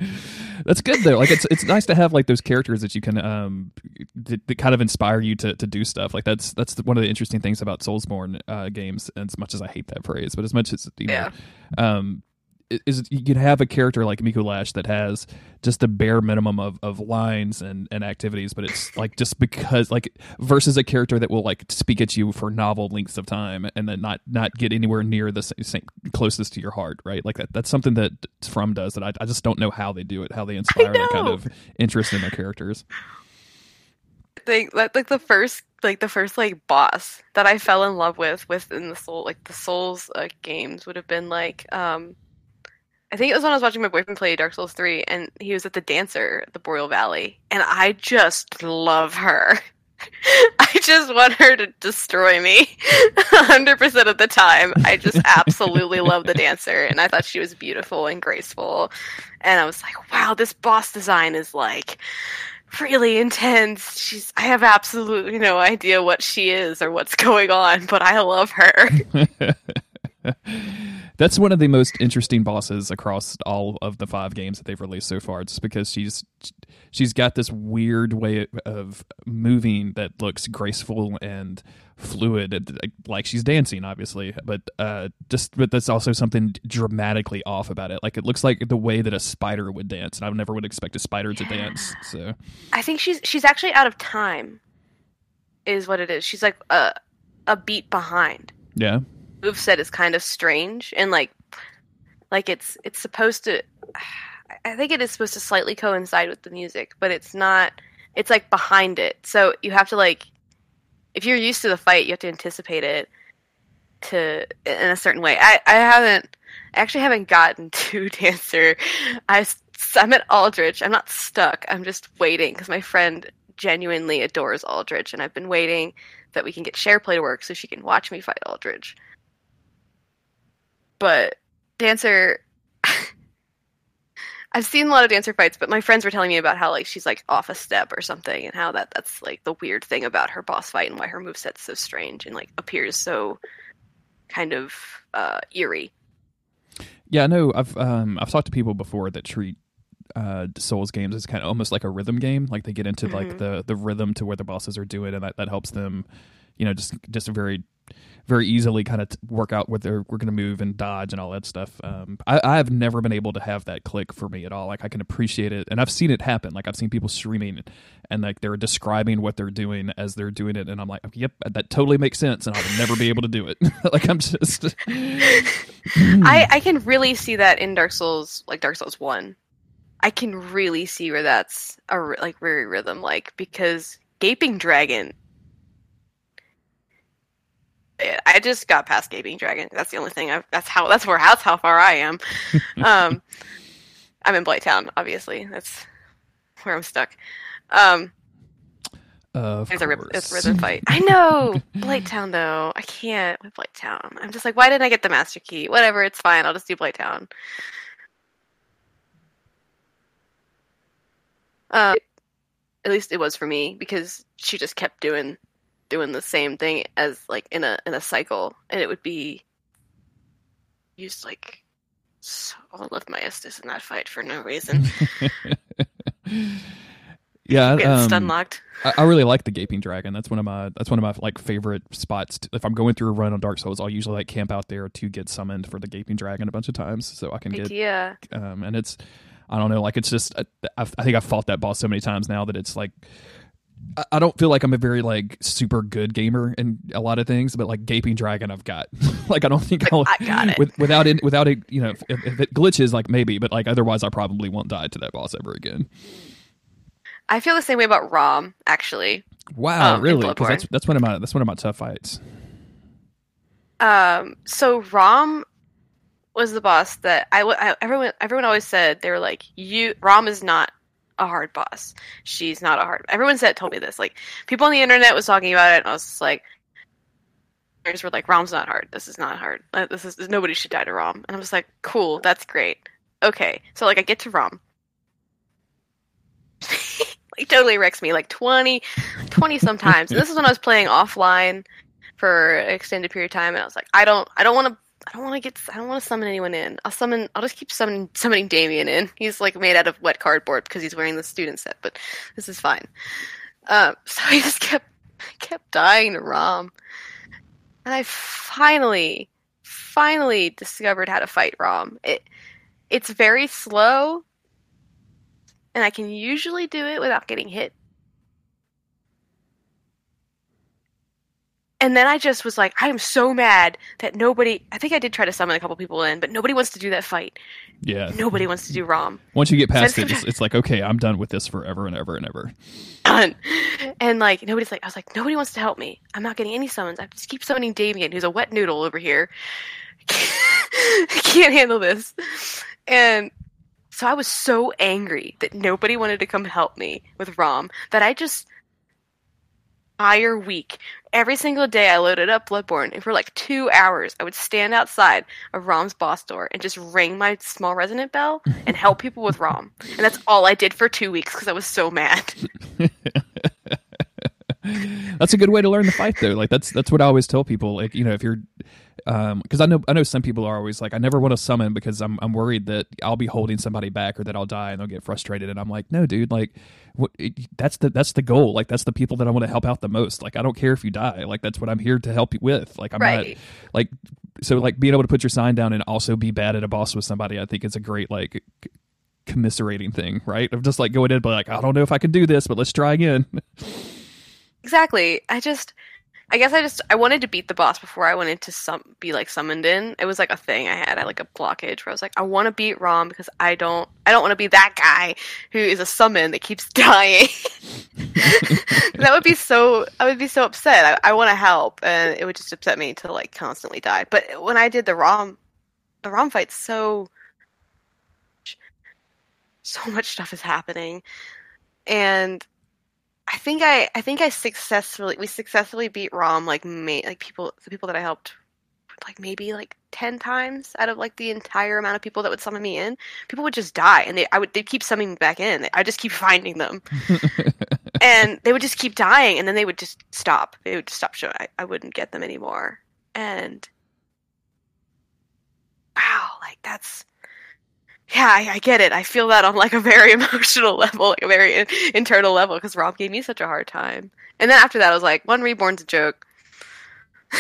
That's good though. Like it's it's nice to have like those characters that you can um that, that kind of inspire you to, to do stuff. Like that's that's the, one of the interesting things about Soulsborne uh, games. As much as I hate that phrase, but as much as you know, Yeah. um, is you can have a character like Micolash that has just the bare minimum of, of lines and, and activities, but it's like just because like versus a character that will like speak at you for novel lengths of time and then not not get anywhere near the same, same closest to your heart, right? Like that that's something that From does that I, I just don't know how they do it, how they inspire that kind of interest in their characters. Like like the first like the first like boss that I fell in love with within the soul like the Souls uh, games would have been like um I think it was when I was watching my boyfriend play Dark Souls 3 and he was at the dancer at the Boreal Valley and I just love her. <laughs> I just want her to destroy me <laughs> 100% of the time. I just absolutely love the dancer and I thought she was beautiful and graceful and I was like, "Wow, this boss design is like really intense. She's I have absolutely no idea what she is or what's <laughs> going on, but I love her. That's one of the most interesting bosses across all of the five games that they've released so far. Just because she's she's got this weird way of moving that looks graceful and fluid, like she's dancing, obviously, but uh, just but that's also something dramatically off about it. Like it looks like the way that a spider would dance, and I never would expect a spider to dance. So I think she's she's actually out of time. Is what it is. She's like a a beat behind. yeah, Moveset is kind of strange and like like it's it's supposed to I think it is supposed to slightly coincide with the music, but it's not it's like behind it. So you have to like if you're used to the fight, you have to anticipate it to in a certain way. I I haven't I actually haven't gotten <laughs> to dancer. I I'm at Aldrich. I'm not stuck. I'm just waiting because my friend genuinely adores Aldrich, and I've been waiting that we can get share play to work so she can watch me fight Aldrich. But dancer. <laughs> I've seen a lot of dancer fights, but my friends were telling me about how like she's like off a step or something, and how that that's like the weird thing about her boss fight and why her moveset's so strange and like appears so kind of uh, eerie. yeah. I know. I've um I've talked to people before that treat uh Souls games as kind of almost like a rhythm game. Like they get into like Mhm. the the rhythm to where the bosses are doing, and that that helps them, you know, just just a very very easily kind of t- work out what they're we're going to move and dodge and all that stuff. Um, I, I have never been able to have that click for me at all. Like I can appreciate it, and I've seen it happen. Like I've seen people streaming and like they're describing what they're doing as they're doing it, and I'm like, yep, that totally makes sense, and I'll never be able to do it. <laughs> like I'm just, <laughs> I I can really see that in Dark Souls, like Dark Souls One. I can really see where that's a like very rhythm like because Gaping Dragon. I just got past Gaping Dragon. That's the only thing. I've, that's how. That's where. That's how far I am. <laughs> um, I'm in Blighttown, obviously. That's where I'm stuck. Um, of it's a, rip, it's a rhythm fight. I know <laughs> Blighttown though. I can't with Blighttown. I'm just like, why didn't I get the master key? Whatever, it's fine. I'll just do Blighttown. Uh, at least it was for me because she just kept doing doing the same thing as like in a in a cycle, and it would be used like so I left my Estus in that fight for no reason. <laughs> yeah, Getting um, stun locked. I, I really like the gaping dragon. That's one of my that's one of my like favorite spots. To, if I'm going through a run on Dark Souls, I'll usually like camp out there to get summoned for the gaping dragon a bunch of times, so I can get Idea. um, and it's I don't know. Like it's just I, I think I've fought that boss so many times now that it's like I- don't feel like I'm a very like super good gamer in a lot of things, but like Gaping Dragon, I've got. <laughs> like I don't think I'll I got it. with, without it without it. You know, if, if it glitches, like maybe, but like otherwise, I probably won't die to that boss ever again. I feel the same way about Rom, actually. Wow, Um, really? Because that's that's one of my that's one of my tough fights. Um, so Rom was the boss that I, I- everyone everyone always said they were like you Rom is not a hard boss. She's not a hard. Everyone said told me this. Like people on the internet was talking about it, and I was like, others were like, Rom's not hard. This is not hard. Uh, This is nobody should die to Rom. And I was like, cool, that's great. Okay, so like I get to Rom. <laughs> like totally wrecks me like 20 20 sometimes and this is when i was playing offline for an extended period of time and i was like i don't i don't want to i don't want to get i don't want to summon anyone in. I'll summon i'll just keep summoning summoning damien in. He's like made out of wet cardboard because he's wearing the student set but this is fine. Um <laughs> so i just kept kept dying to rom. And i finally finally discovered how to fight rom. It it's very slow and I can usually do it without getting hit. And then I just was like, I am so mad that nobody. I think I did try to summon a couple people in, but nobody wants to do that fight. Yeah. Nobody wants to do Rom. Once you get past So it, it's, it's like okay, I'm done with this forever and ever and ever. Done. And like nobody's like, I was like, nobody wants to help me. I'm not getting any summons. I just keep summoning Damien, who's a wet noodle over here. I <laughs> can't handle this. And so I was so angry that nobody wanted to come help me with ROM that I just entire week, every single day I loaded up Bloodborne, and for like two hours I would stand outside of ROM's boss door and just ring my small resonant bell and <laughs> help people with ROM. And that's all I did for two weeks because I was so mad. <laughs> that's a good way to learn the fight though like that's that's what i always tell people like you know if you're um because i know i know some people are always like i never want to summon because i'm i'm worried that i'll be holding somebody back or that i'll die and they'll get frustrated. And i'm like no dude like what it, that's the that's the goal. Like that's the people that i want to help out the most. Like i don't care if you die. Like that's what i'm here to help you with. Like i'm Right. not like so like being able to put your sign down and also be bad at a boss with somebody i think is a great like c- commiserating thing right? Of just like going in but like i don't know if i can do this but let's try again. <laughs> Exactly. I just I guess I just I wanted to beat the boss before I wanted to sum, be like summoned in. It was like a thing I had. I had like a blockage where I was like, I want to beat Rom because I don't I don't want to be that guy who is a summon that keeps <laughs> dying. <laughs> that would be so I would be so upset. I, I want to help, and it would just upset me to like constantly die. But when I did the Rom, the Rom fight, so so much stuff is happening, and I think I I think I successfully we successfully beat Rom like ma- like people the people that I helped like maybe like 10 times out of like the entire amount of people that would summon me in people would just die and they I would they keep summoning me back in. I just keep <laughs> finding them. <laughs> And they would just keep dying and then they would just stop. They would just stop showing I, I wouldn't get them anymore. And wow like that's yeah, I, I get it. I feel that on like a very <laughs> emotional level, like a very in- internal level, because Rom gave me such a hard time. And then after that, I was like, "One reborn's a joke. <laughs>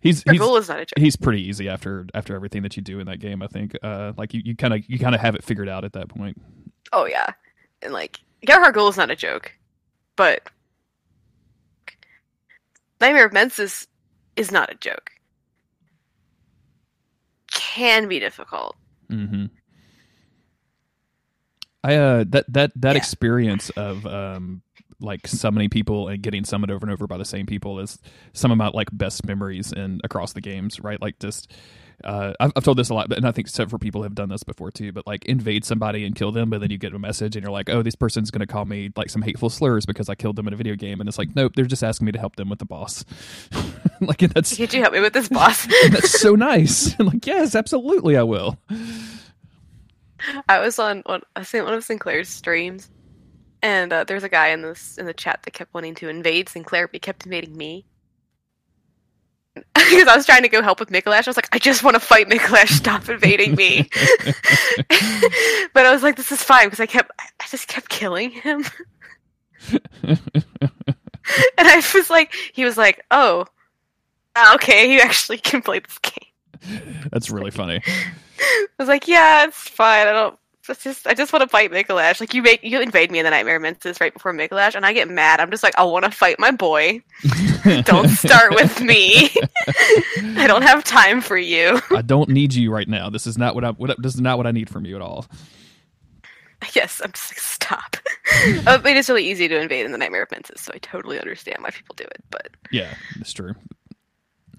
he's he's is not a joke." he's pretty easy after after everything that you do in that game. I think uh, like you you kind of you kind of have it figured out at that point. Oh yeah, and like Gerhard Gul is not a joke, but Nightmare of Mensis is not a joke. Can be difficult. hmm I uh that that that Yeah. experience of um like summoning people and getting summoned over and over by the same people is some of my like best memories in across the games. Right, like just. Uh, I've, I've told this a lot, but and I think several people have done this before too. But like invade somebody and kill them, but then you get a message and you're like, "Oh, this person's going to call me like some hateful slurs because I killed them in a video game," and it's like, nope, they're just asking me to help them with the boss. <laughs> like that's Could you help me with this boss? <laughs> that's so nice. I'm <laughs> like, yes, absolutely, I will. I was on on I think one of Sinclair's streams, and uh, there's a guy in this in the chat that kept wanting to invade Sinclair, but he kept invading me. <laughs> Because I was trying to go help with Micolash, I was like, I just want to fight Micolash. Stop invading me. <laughs> <laughs> but I was like, this is fine because I kept, I just kept killing him, and I was like, he was like, oh, okay, you actually can play this game. That's really funny. I was like, yeah, it's fine. I don't. It's just I just want to fight Micolash. Like you make you invade me in the Nightmare Mensis right before Micolash, and I get mad. I'm just like, I want to fight my boy. <laughs> don't start with me. <laughs> I don't have time for you. I don't need you right now. This is not what I. What, this is not what I need from you at all. Yes, I'm just like, stop. <laughs> I mean, it's really easy to invade in the Nightmare Mensis, so I totally understand why people do it. But Yeah, that's true.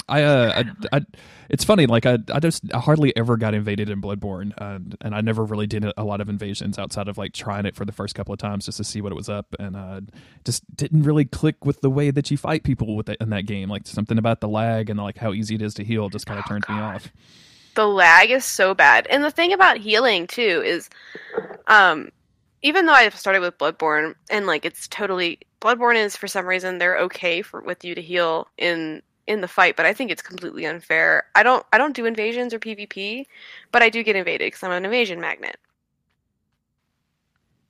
I, uh, I, I, it's funny. Like I, I just I hardly ever got invaded in Bloodborne, uh, and I never really did a lot of invasions outside of like trying it for the first couple of times just to see what it was up, and uh, just didn't really click with the way that you fight people with it in that game. Like something about the lag and like how easy it is to heal just kind of Oh, turns me off. the lag is so bad. And the thing about healing too is um even though I started with Bloodborne and like it's totally Bloodborne is for some reason they're okay for with you to heal in in the fight, but I think it's completely unfair. I don't I don't do invasions or PvP, but I do get invaded because I'm an invasion magnet.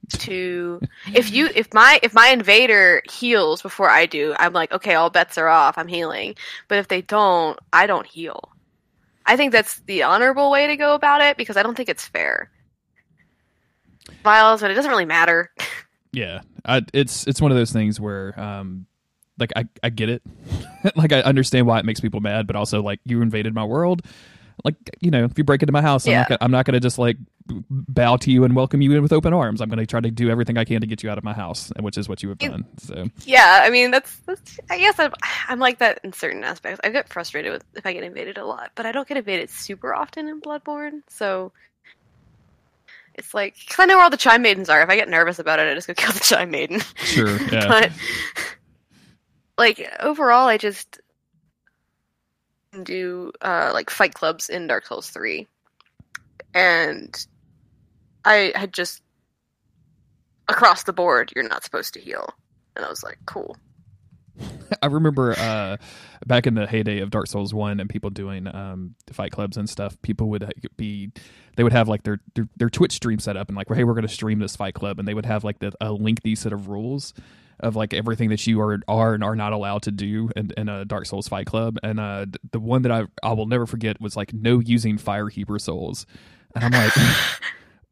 To <laughs> if you if my if my invader heals before I do, I'm like okay, all bets are off. I'm healing. But if they don't, I don't heal. I think that's the honorable way to go about it because I don't think it's fair. Vials, but it doesn't really matter. <laughs> Yeah, I, it's it's one of those things where, um, like I I get it, <laughs> like I understand why it makes people mad, but also like you invaded my world, like you know if you break into my house, I'm not gonna, I'm not going to just like bow to you and welcome you in with open arms. I'm going to try to do everything I can to get you out of my house, which is what you have done. So Yeah, I mean that's, that's I guess I'm, I'm like that in certain aspects. I get frustrated with if I get invaded a lot, but I don't get invaded super often in Bloodborne. So it's like because I know where all the Chime Maidens are. If I get nervous about it, I just go <laughs> kill the Chime Maiden. sure, yeah, <laughs> but like overall, I just do uh, like fight clubs in Dark Souls three, and I had just across the board, you're not supposed to heal, and I was like, cool. I remember uh, back in the heyday of Dark Souls One and people doing um, fight clubs and stuff. People would be, they would have like their their, their Twitch stream set up and like, hey, we're going to stream this fight club, and they would have like the, a lengthy set of rules of like everything that you are are and are not allowed to do in, in a Dark Souls fight club. And uh, the one that I I will never forget was like no using Firekeeper souls, and I'm like. <laughs>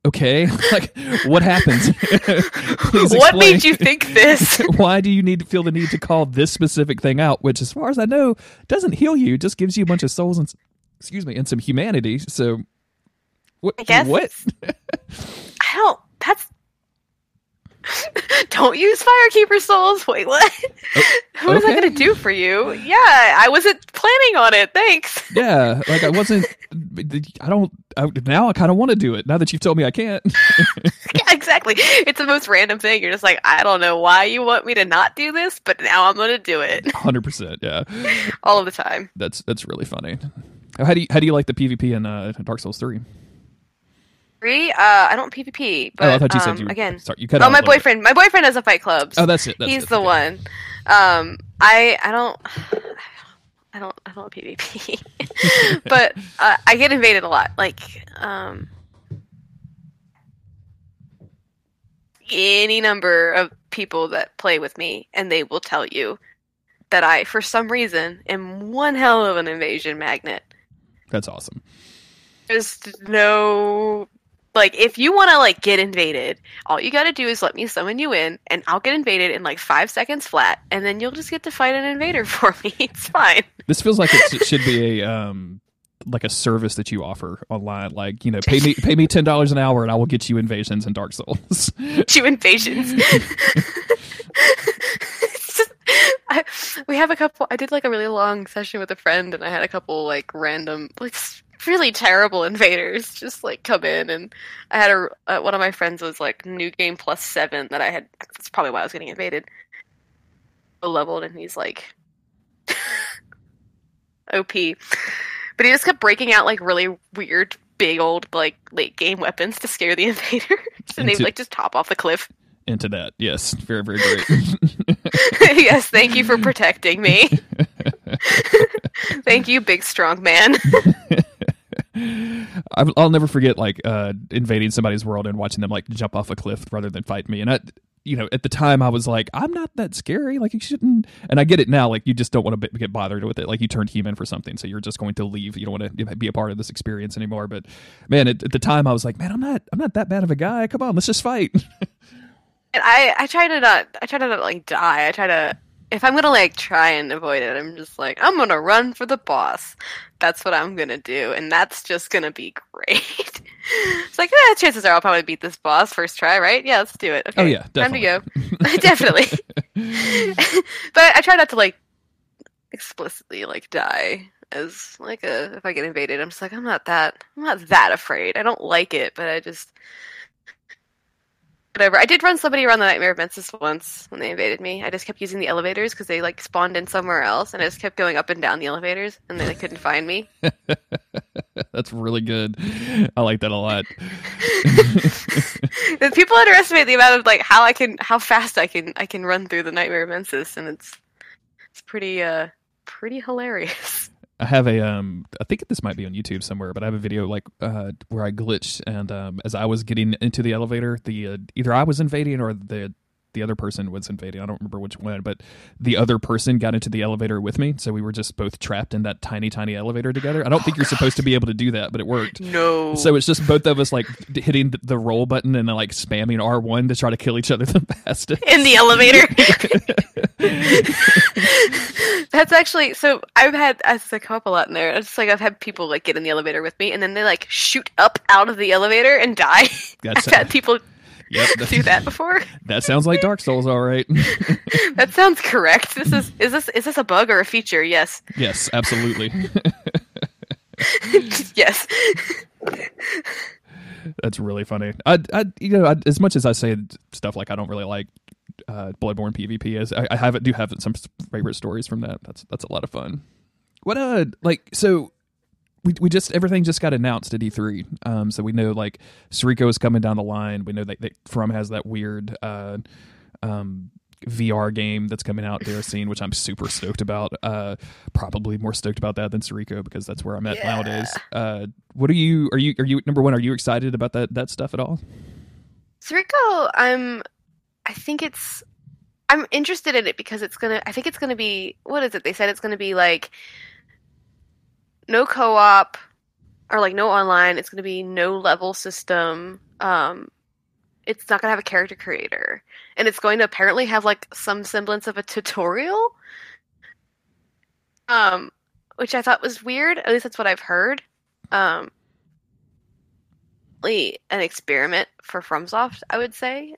Okay, <laughs> like what happened? <laughs> What made you think this? why do you need to feel the need to call this specific thing out which as far as i know doesn't heal you just gives you a bunch of souls and excuse me and some humanity so what I guess what I don't. That's. <laughs> don't use Firekeeper souls. Wait, what? <laughs> what is that okay. going to do for you? Yeah, I wasn't planning on it. Thanks. <laughs> yeah like i wasn't i don't I, now i kind of want to do it now that you've told me i can't yeah, exactly. It's the most random thing. You're just like, I don't know why you want me to not do this, but now I'm going to do it 100% yeah all of the time. that's that's really funny how do you how do you like the pvp in uh, dark souls 3 Three. Uh, I don't PvP, but oh i thought you said um, you again. sorry you cut Oh, my little bit. boyfriend. My boyfriend has a fight club. oh that's it that's He's it. the Okay. one. Um, I I don't. <sighs> I don't. I don't PvP, <laughs> but uh, I get invaded a lot. Like um, any number of people that play with me, and they will tell you that I, for some reason, am one hell of an invasion magnet. that's awesome There's no like if you want to like get invaded, all you got to do is let me summon you in, and I'll get invaded in like five seconds flat, and then you'll just get to fight an invader <laughs> for me. It's fine. This feels like it <laughs> should be a um like a service that you offer online. Like you know, pay me <laughs> pay me ten dollars an hour and I will get you invasions in Dark Souls. Two invasions. Just- I, we have a couple. I did like a really long session with a friend, and I had a couple like random, like really terrible invaders just like come in, and I had a uh, one of my friends was like new game plus seven that I had. That's probably why I was getting invaded. Leveled, and he's like <laughs> OP, but he just kept breaking out like really weird, big old like late game weapons to scare the <laughs> invaders, and they Into- like just top off the cliff. Into that, yes, very very great. <laughs> yes, thank you for protecting me. thank you, big strong man. I'll never forget like uh, invading somebody's world and watching them like jump off a cliff rather than fight me. And I, you know, at the time I was like, I'm not that scary. Like you shouldn't. And I get it now. Like you just don't want to get bothered with it. Like you turned human for something, so you're just going to leave. You don't want to be a part of this experience anymore. But man, at, at the time I was like, man, I'm not, I'm not that bad of a guy. Come on, let's just fight. <laughs> And I, I try to not, I try to not like die. I try to, if I'm gonna like try and avoid it, I'm just like, I'm gonna run for the boss. That's what I'm gonna do, and that's just gonna be <laughs> great. it's like, yeah, chances are I'll probably beat this boss first try, right? Yeah, let's do it. Oh, okay, oh yeah, definitely. time to go. definitely. <laughs> <laughs> but I try not to like explicitly like die as like a if I get invaded. I'm just like, I'm not that, I'm not that afraid. I don't like it, but I just whatever. I did run somebody around the Nightmare of Mensis once when they invaded me. I just kept using the elevators because they like spawned in somewhere else, and I just kept going up and down the elevators, and then they couldn't find me. <laughs> That's really good. I like that a lot. <laughs> People underestimate the amount of like how I can, how fast I can, I can run through the Nightmare of Mensis, and it's it's pretty uh pretty hilarious. I have a um I think this might be on YouTube somewhere, but I have a video like uh where I glitched and um as I was getting into the elevator, the uh, either I was invading or the the other person was invading. I don't remember which one, but the other person got into the elevator with me, so we were just both trapped in that tiny, tiny elevator together. I don't oh, think you're gosh. supposed to be able to do that, but it worked. No. So it's just both of us like hitting the roll button and like spamming R one to try to kill each other <laughs> the fastest in the elevator. <laughs> <laughs> That's actually so. I've had as I come up a lot in there. It's like I've had people like get in the elevator with me, and then they like shoot up out of the elevator and die. That's I've had people Yep, <laughs> do that before. <laughs> That sounds like Dark Souls, all right. <laughs> that sounds correct. This is is this is this a bug or a feature? Yes. Yes, absolutely. yes. That's really funny. I, I, you know, I, as much as I say stuff like I don't really like uh, Bloodborne PvP, as I, I have do have some favorite stories from that. That's that's a lot of fun. What uh, like so we we just everything just got announced at E3. Um, so we know like Sekiro is coming down the line. We know that, that From has that weird uh, um, VR game that's coming out Déraciné, which I'm super stoked about. Uh, probably more stoked about that than Sekiro because that's where I'm at yeah. nowadays. Uh, what are you? Are you? Are you? Number one, are you excited about that that stuff at all? Sekiro, I'm. I think it's. I'm interested in it because it's gonna. I think it's gonna be. What is it? They said it's gonna be like no co-op or like no online. It's going to be no level system. Um, it's not going to have a character creator, and it's going to apparently have like some semblance of a tutorial. Um, which I thought was weird. At least that's what I've heard. Um, an experiment for FromSoft, I would say.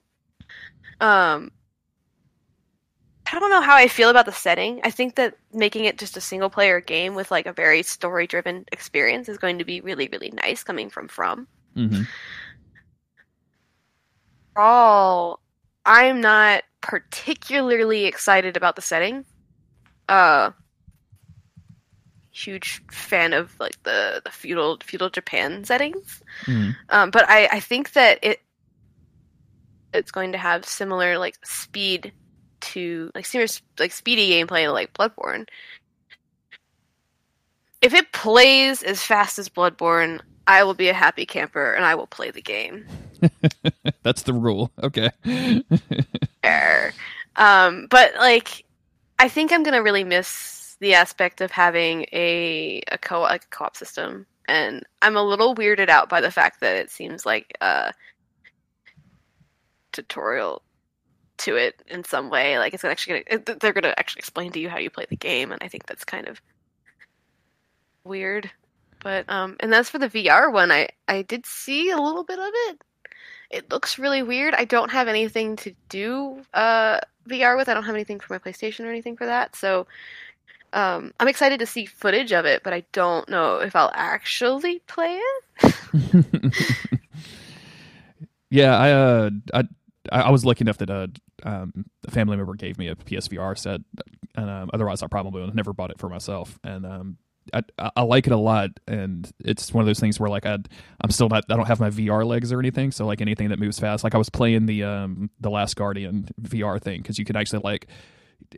Um, I don't know how I feel about the setting. I think that making it just a single player game with like a very story driven experience is going to be really, really nice coming from From. Mm-hmm. All, I'm not particularly excited about the setting. Uh, huge fan of like the the feudal feudal Japan settings. Mm-hmm. Um, but I I think that it it's going to have similar like speed to like serious like speedy gameplay like Bloodborne. If it plays as fast as Bloodborne, I will be a happy camper and I will play the game. <laughs> That's the rule. Okay. <laughs> um, but like, I think I'm gonna really miss the aspect of having a a co like a co-op system, and I'm a little weirded out by the fact that it seems like a tutorial to it in some way. Like it's actually gonna, they're gonna actually explain to you how you play the game, and I think that's kind of weird. But um, and that's for the VR one. I I did see a little bit of it. It looks really weird. I don't have anything to do uh VR with. I don't have anything for my PlayStation or anything for that. So um, I'm excited to see footage of it, but I don't know if I'll actually play it. <laughs> yeah, I uh, I I, was lucky enough that uh, um, a family member gave me a PSVR set, and um, otherwise I probably would have never bought it for myself. And um, I, I like it a lot, and it's one of those things where like I I'm still not I don't have my VR legs or anything, so like anything that moves fast. Like I was playing the um the Last Guardian VR thing because you could actually like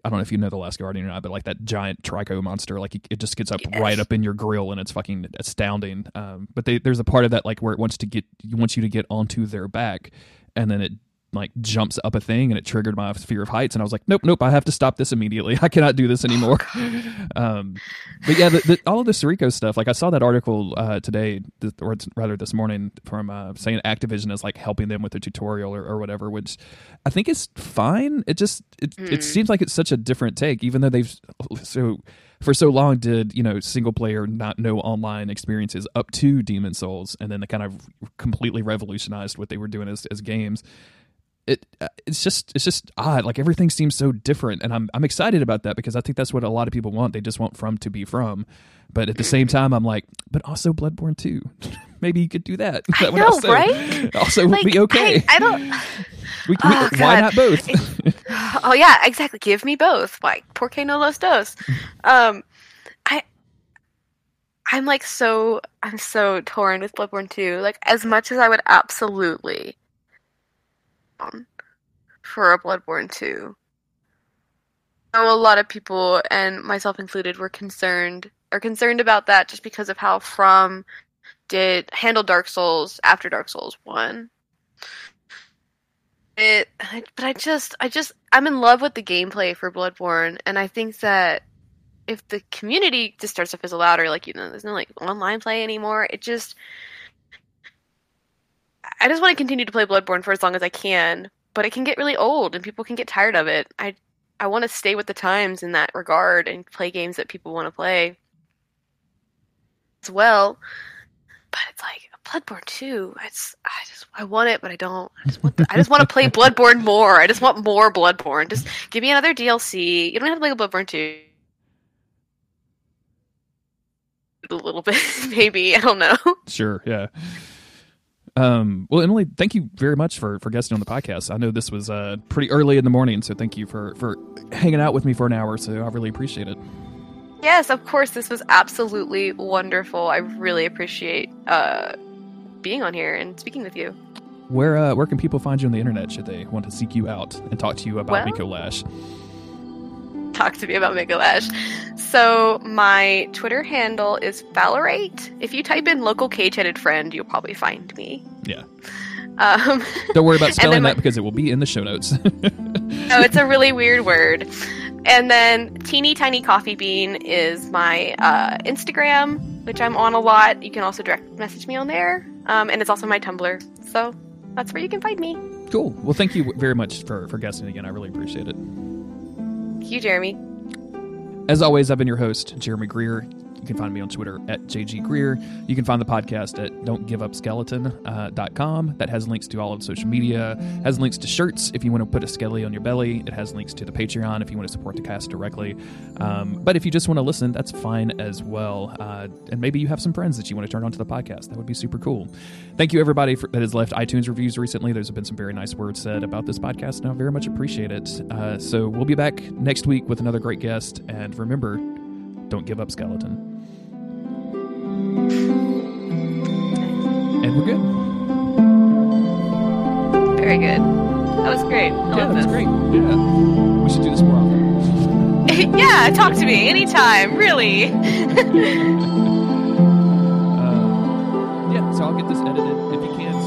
I don't know if you know the Last Guardian or not, but like that giant trico monster, like it just gets up yes. right up in your grill, and it's fucking astounding. Um, but they, there's a part of that like where it wants to get you wants you to get onto their back, and then it like jumps up a thing and it triggered my fear of heights. And I was like nope nope I have to stop this immediately. <laughs> I cannot do this anymore. <laughs> <laughs> Um, but yeah the, the, all of the Sekiro stuff like I saw that article uh, today or rather this morning from uh, saying Activision is like helping them with the tutorial or, or whatever which I think is fine. It just it, mm. it seems like it's such a different take even though they've so for so long did you know single player not no online experiences up to Demon Souls, and then they kind of completely revolutionized what they were doing as as games. It uh, it's just it's just odd. Like everything seems so different, and I'm I'm excited about that because I think that's what a lot of people want. They just want from to be from, but at the same time, I'm like, but also Bloodborne too. <laughs> Maybe you could do that. <laughs> that <laughs> I know, also, right? Also, like, be okay. I, I don't. We, oh, we, why not both? oh yeah, exactly. Give me both. Like porque no los dos. Um, I, I'm like so I'm so torn with Bloodborne 2. Like as much as I would absolutely Um, for a Bloodborne 2. I know a lot of people and myself included were concerned are concerned about that just because of how From did handle Dark Souls after Dark Souls 1 it but i just i just i'm in love with the gameplay for bloodborne and i think that if the community just starts to fizzle out or like you know there's no like online play anymore it just i just want to continue to play bloodborne for as long as i can but it can get really old and people can get tired of it i i want to stay with the times in that regard and play games that people want to play as well but it's like Bloodborne 2. It's I just I want it, but I don't. I just want the, I just want to play <laughs> Bloodborne more. I just want more Bloodborne. Just give me another DLC. You don't have to play Bloodborne 2. A little bit, <laughs> maybe. I don't know. Sure, yeah. Um, well, Emily, thank you very much for for guesting on the podcast. I know this was uh, pretty early in the morning, so thank you for for hanging out with me for an hour. So I really appreciate it. Yes, of course. This was absolutely wonderful. I really appreciate uh, being on here and speaking with you. Where uh, where can people find you on the internet should they want to seek you out and talk to you about well, Micolash? Talk to me about Micolash. So my Twitter handle is Valorate. If you type in local cage-headed friend, you'll probably find me. Yeah. Um, Don't worry about <laughs> spelling my, that because it will be in the show notes. <laughs> oh, it's a really weird word. And then Teeny Tiny Coffee Bean is my uh, Instagram, which I'm on a lot. You can also direct message me on there. Um, and it's also my Tumblr. So that's where you can find me. Cool. Well, thank you very much for, for guesting again. I really appreciate it. Thank you, Jeremy. As always, I've been your host, Jeremy Greer. You can find me on Twitter at JG Greer. You can find the podcast at don'tgiveupskeleton.com. Uh, that has links to all of social media, has links to shirts if you want to put a skelly on your belly. It has links to the Patreon if you want to support the cast directly. Um, but if you just want to listen, that's fine as well. Uh, and maybe you have some friends that you want to turn onto the podcast. That would be super cool. Thank you, everybody for, that has left iTunes reviews recently. There's been some very nice words said about this podcast, and I very much appreciate it. Uh, so we'll be back next week with another great guest. And remember, don't give up, skeleton. And we're good. Very good. That was great. I yeah, that was great. Yeah. We should do this more often. <laughs> yeah, talk to me anytime, really. <laughs> uh, yeah, so I'll get this edited. If you can,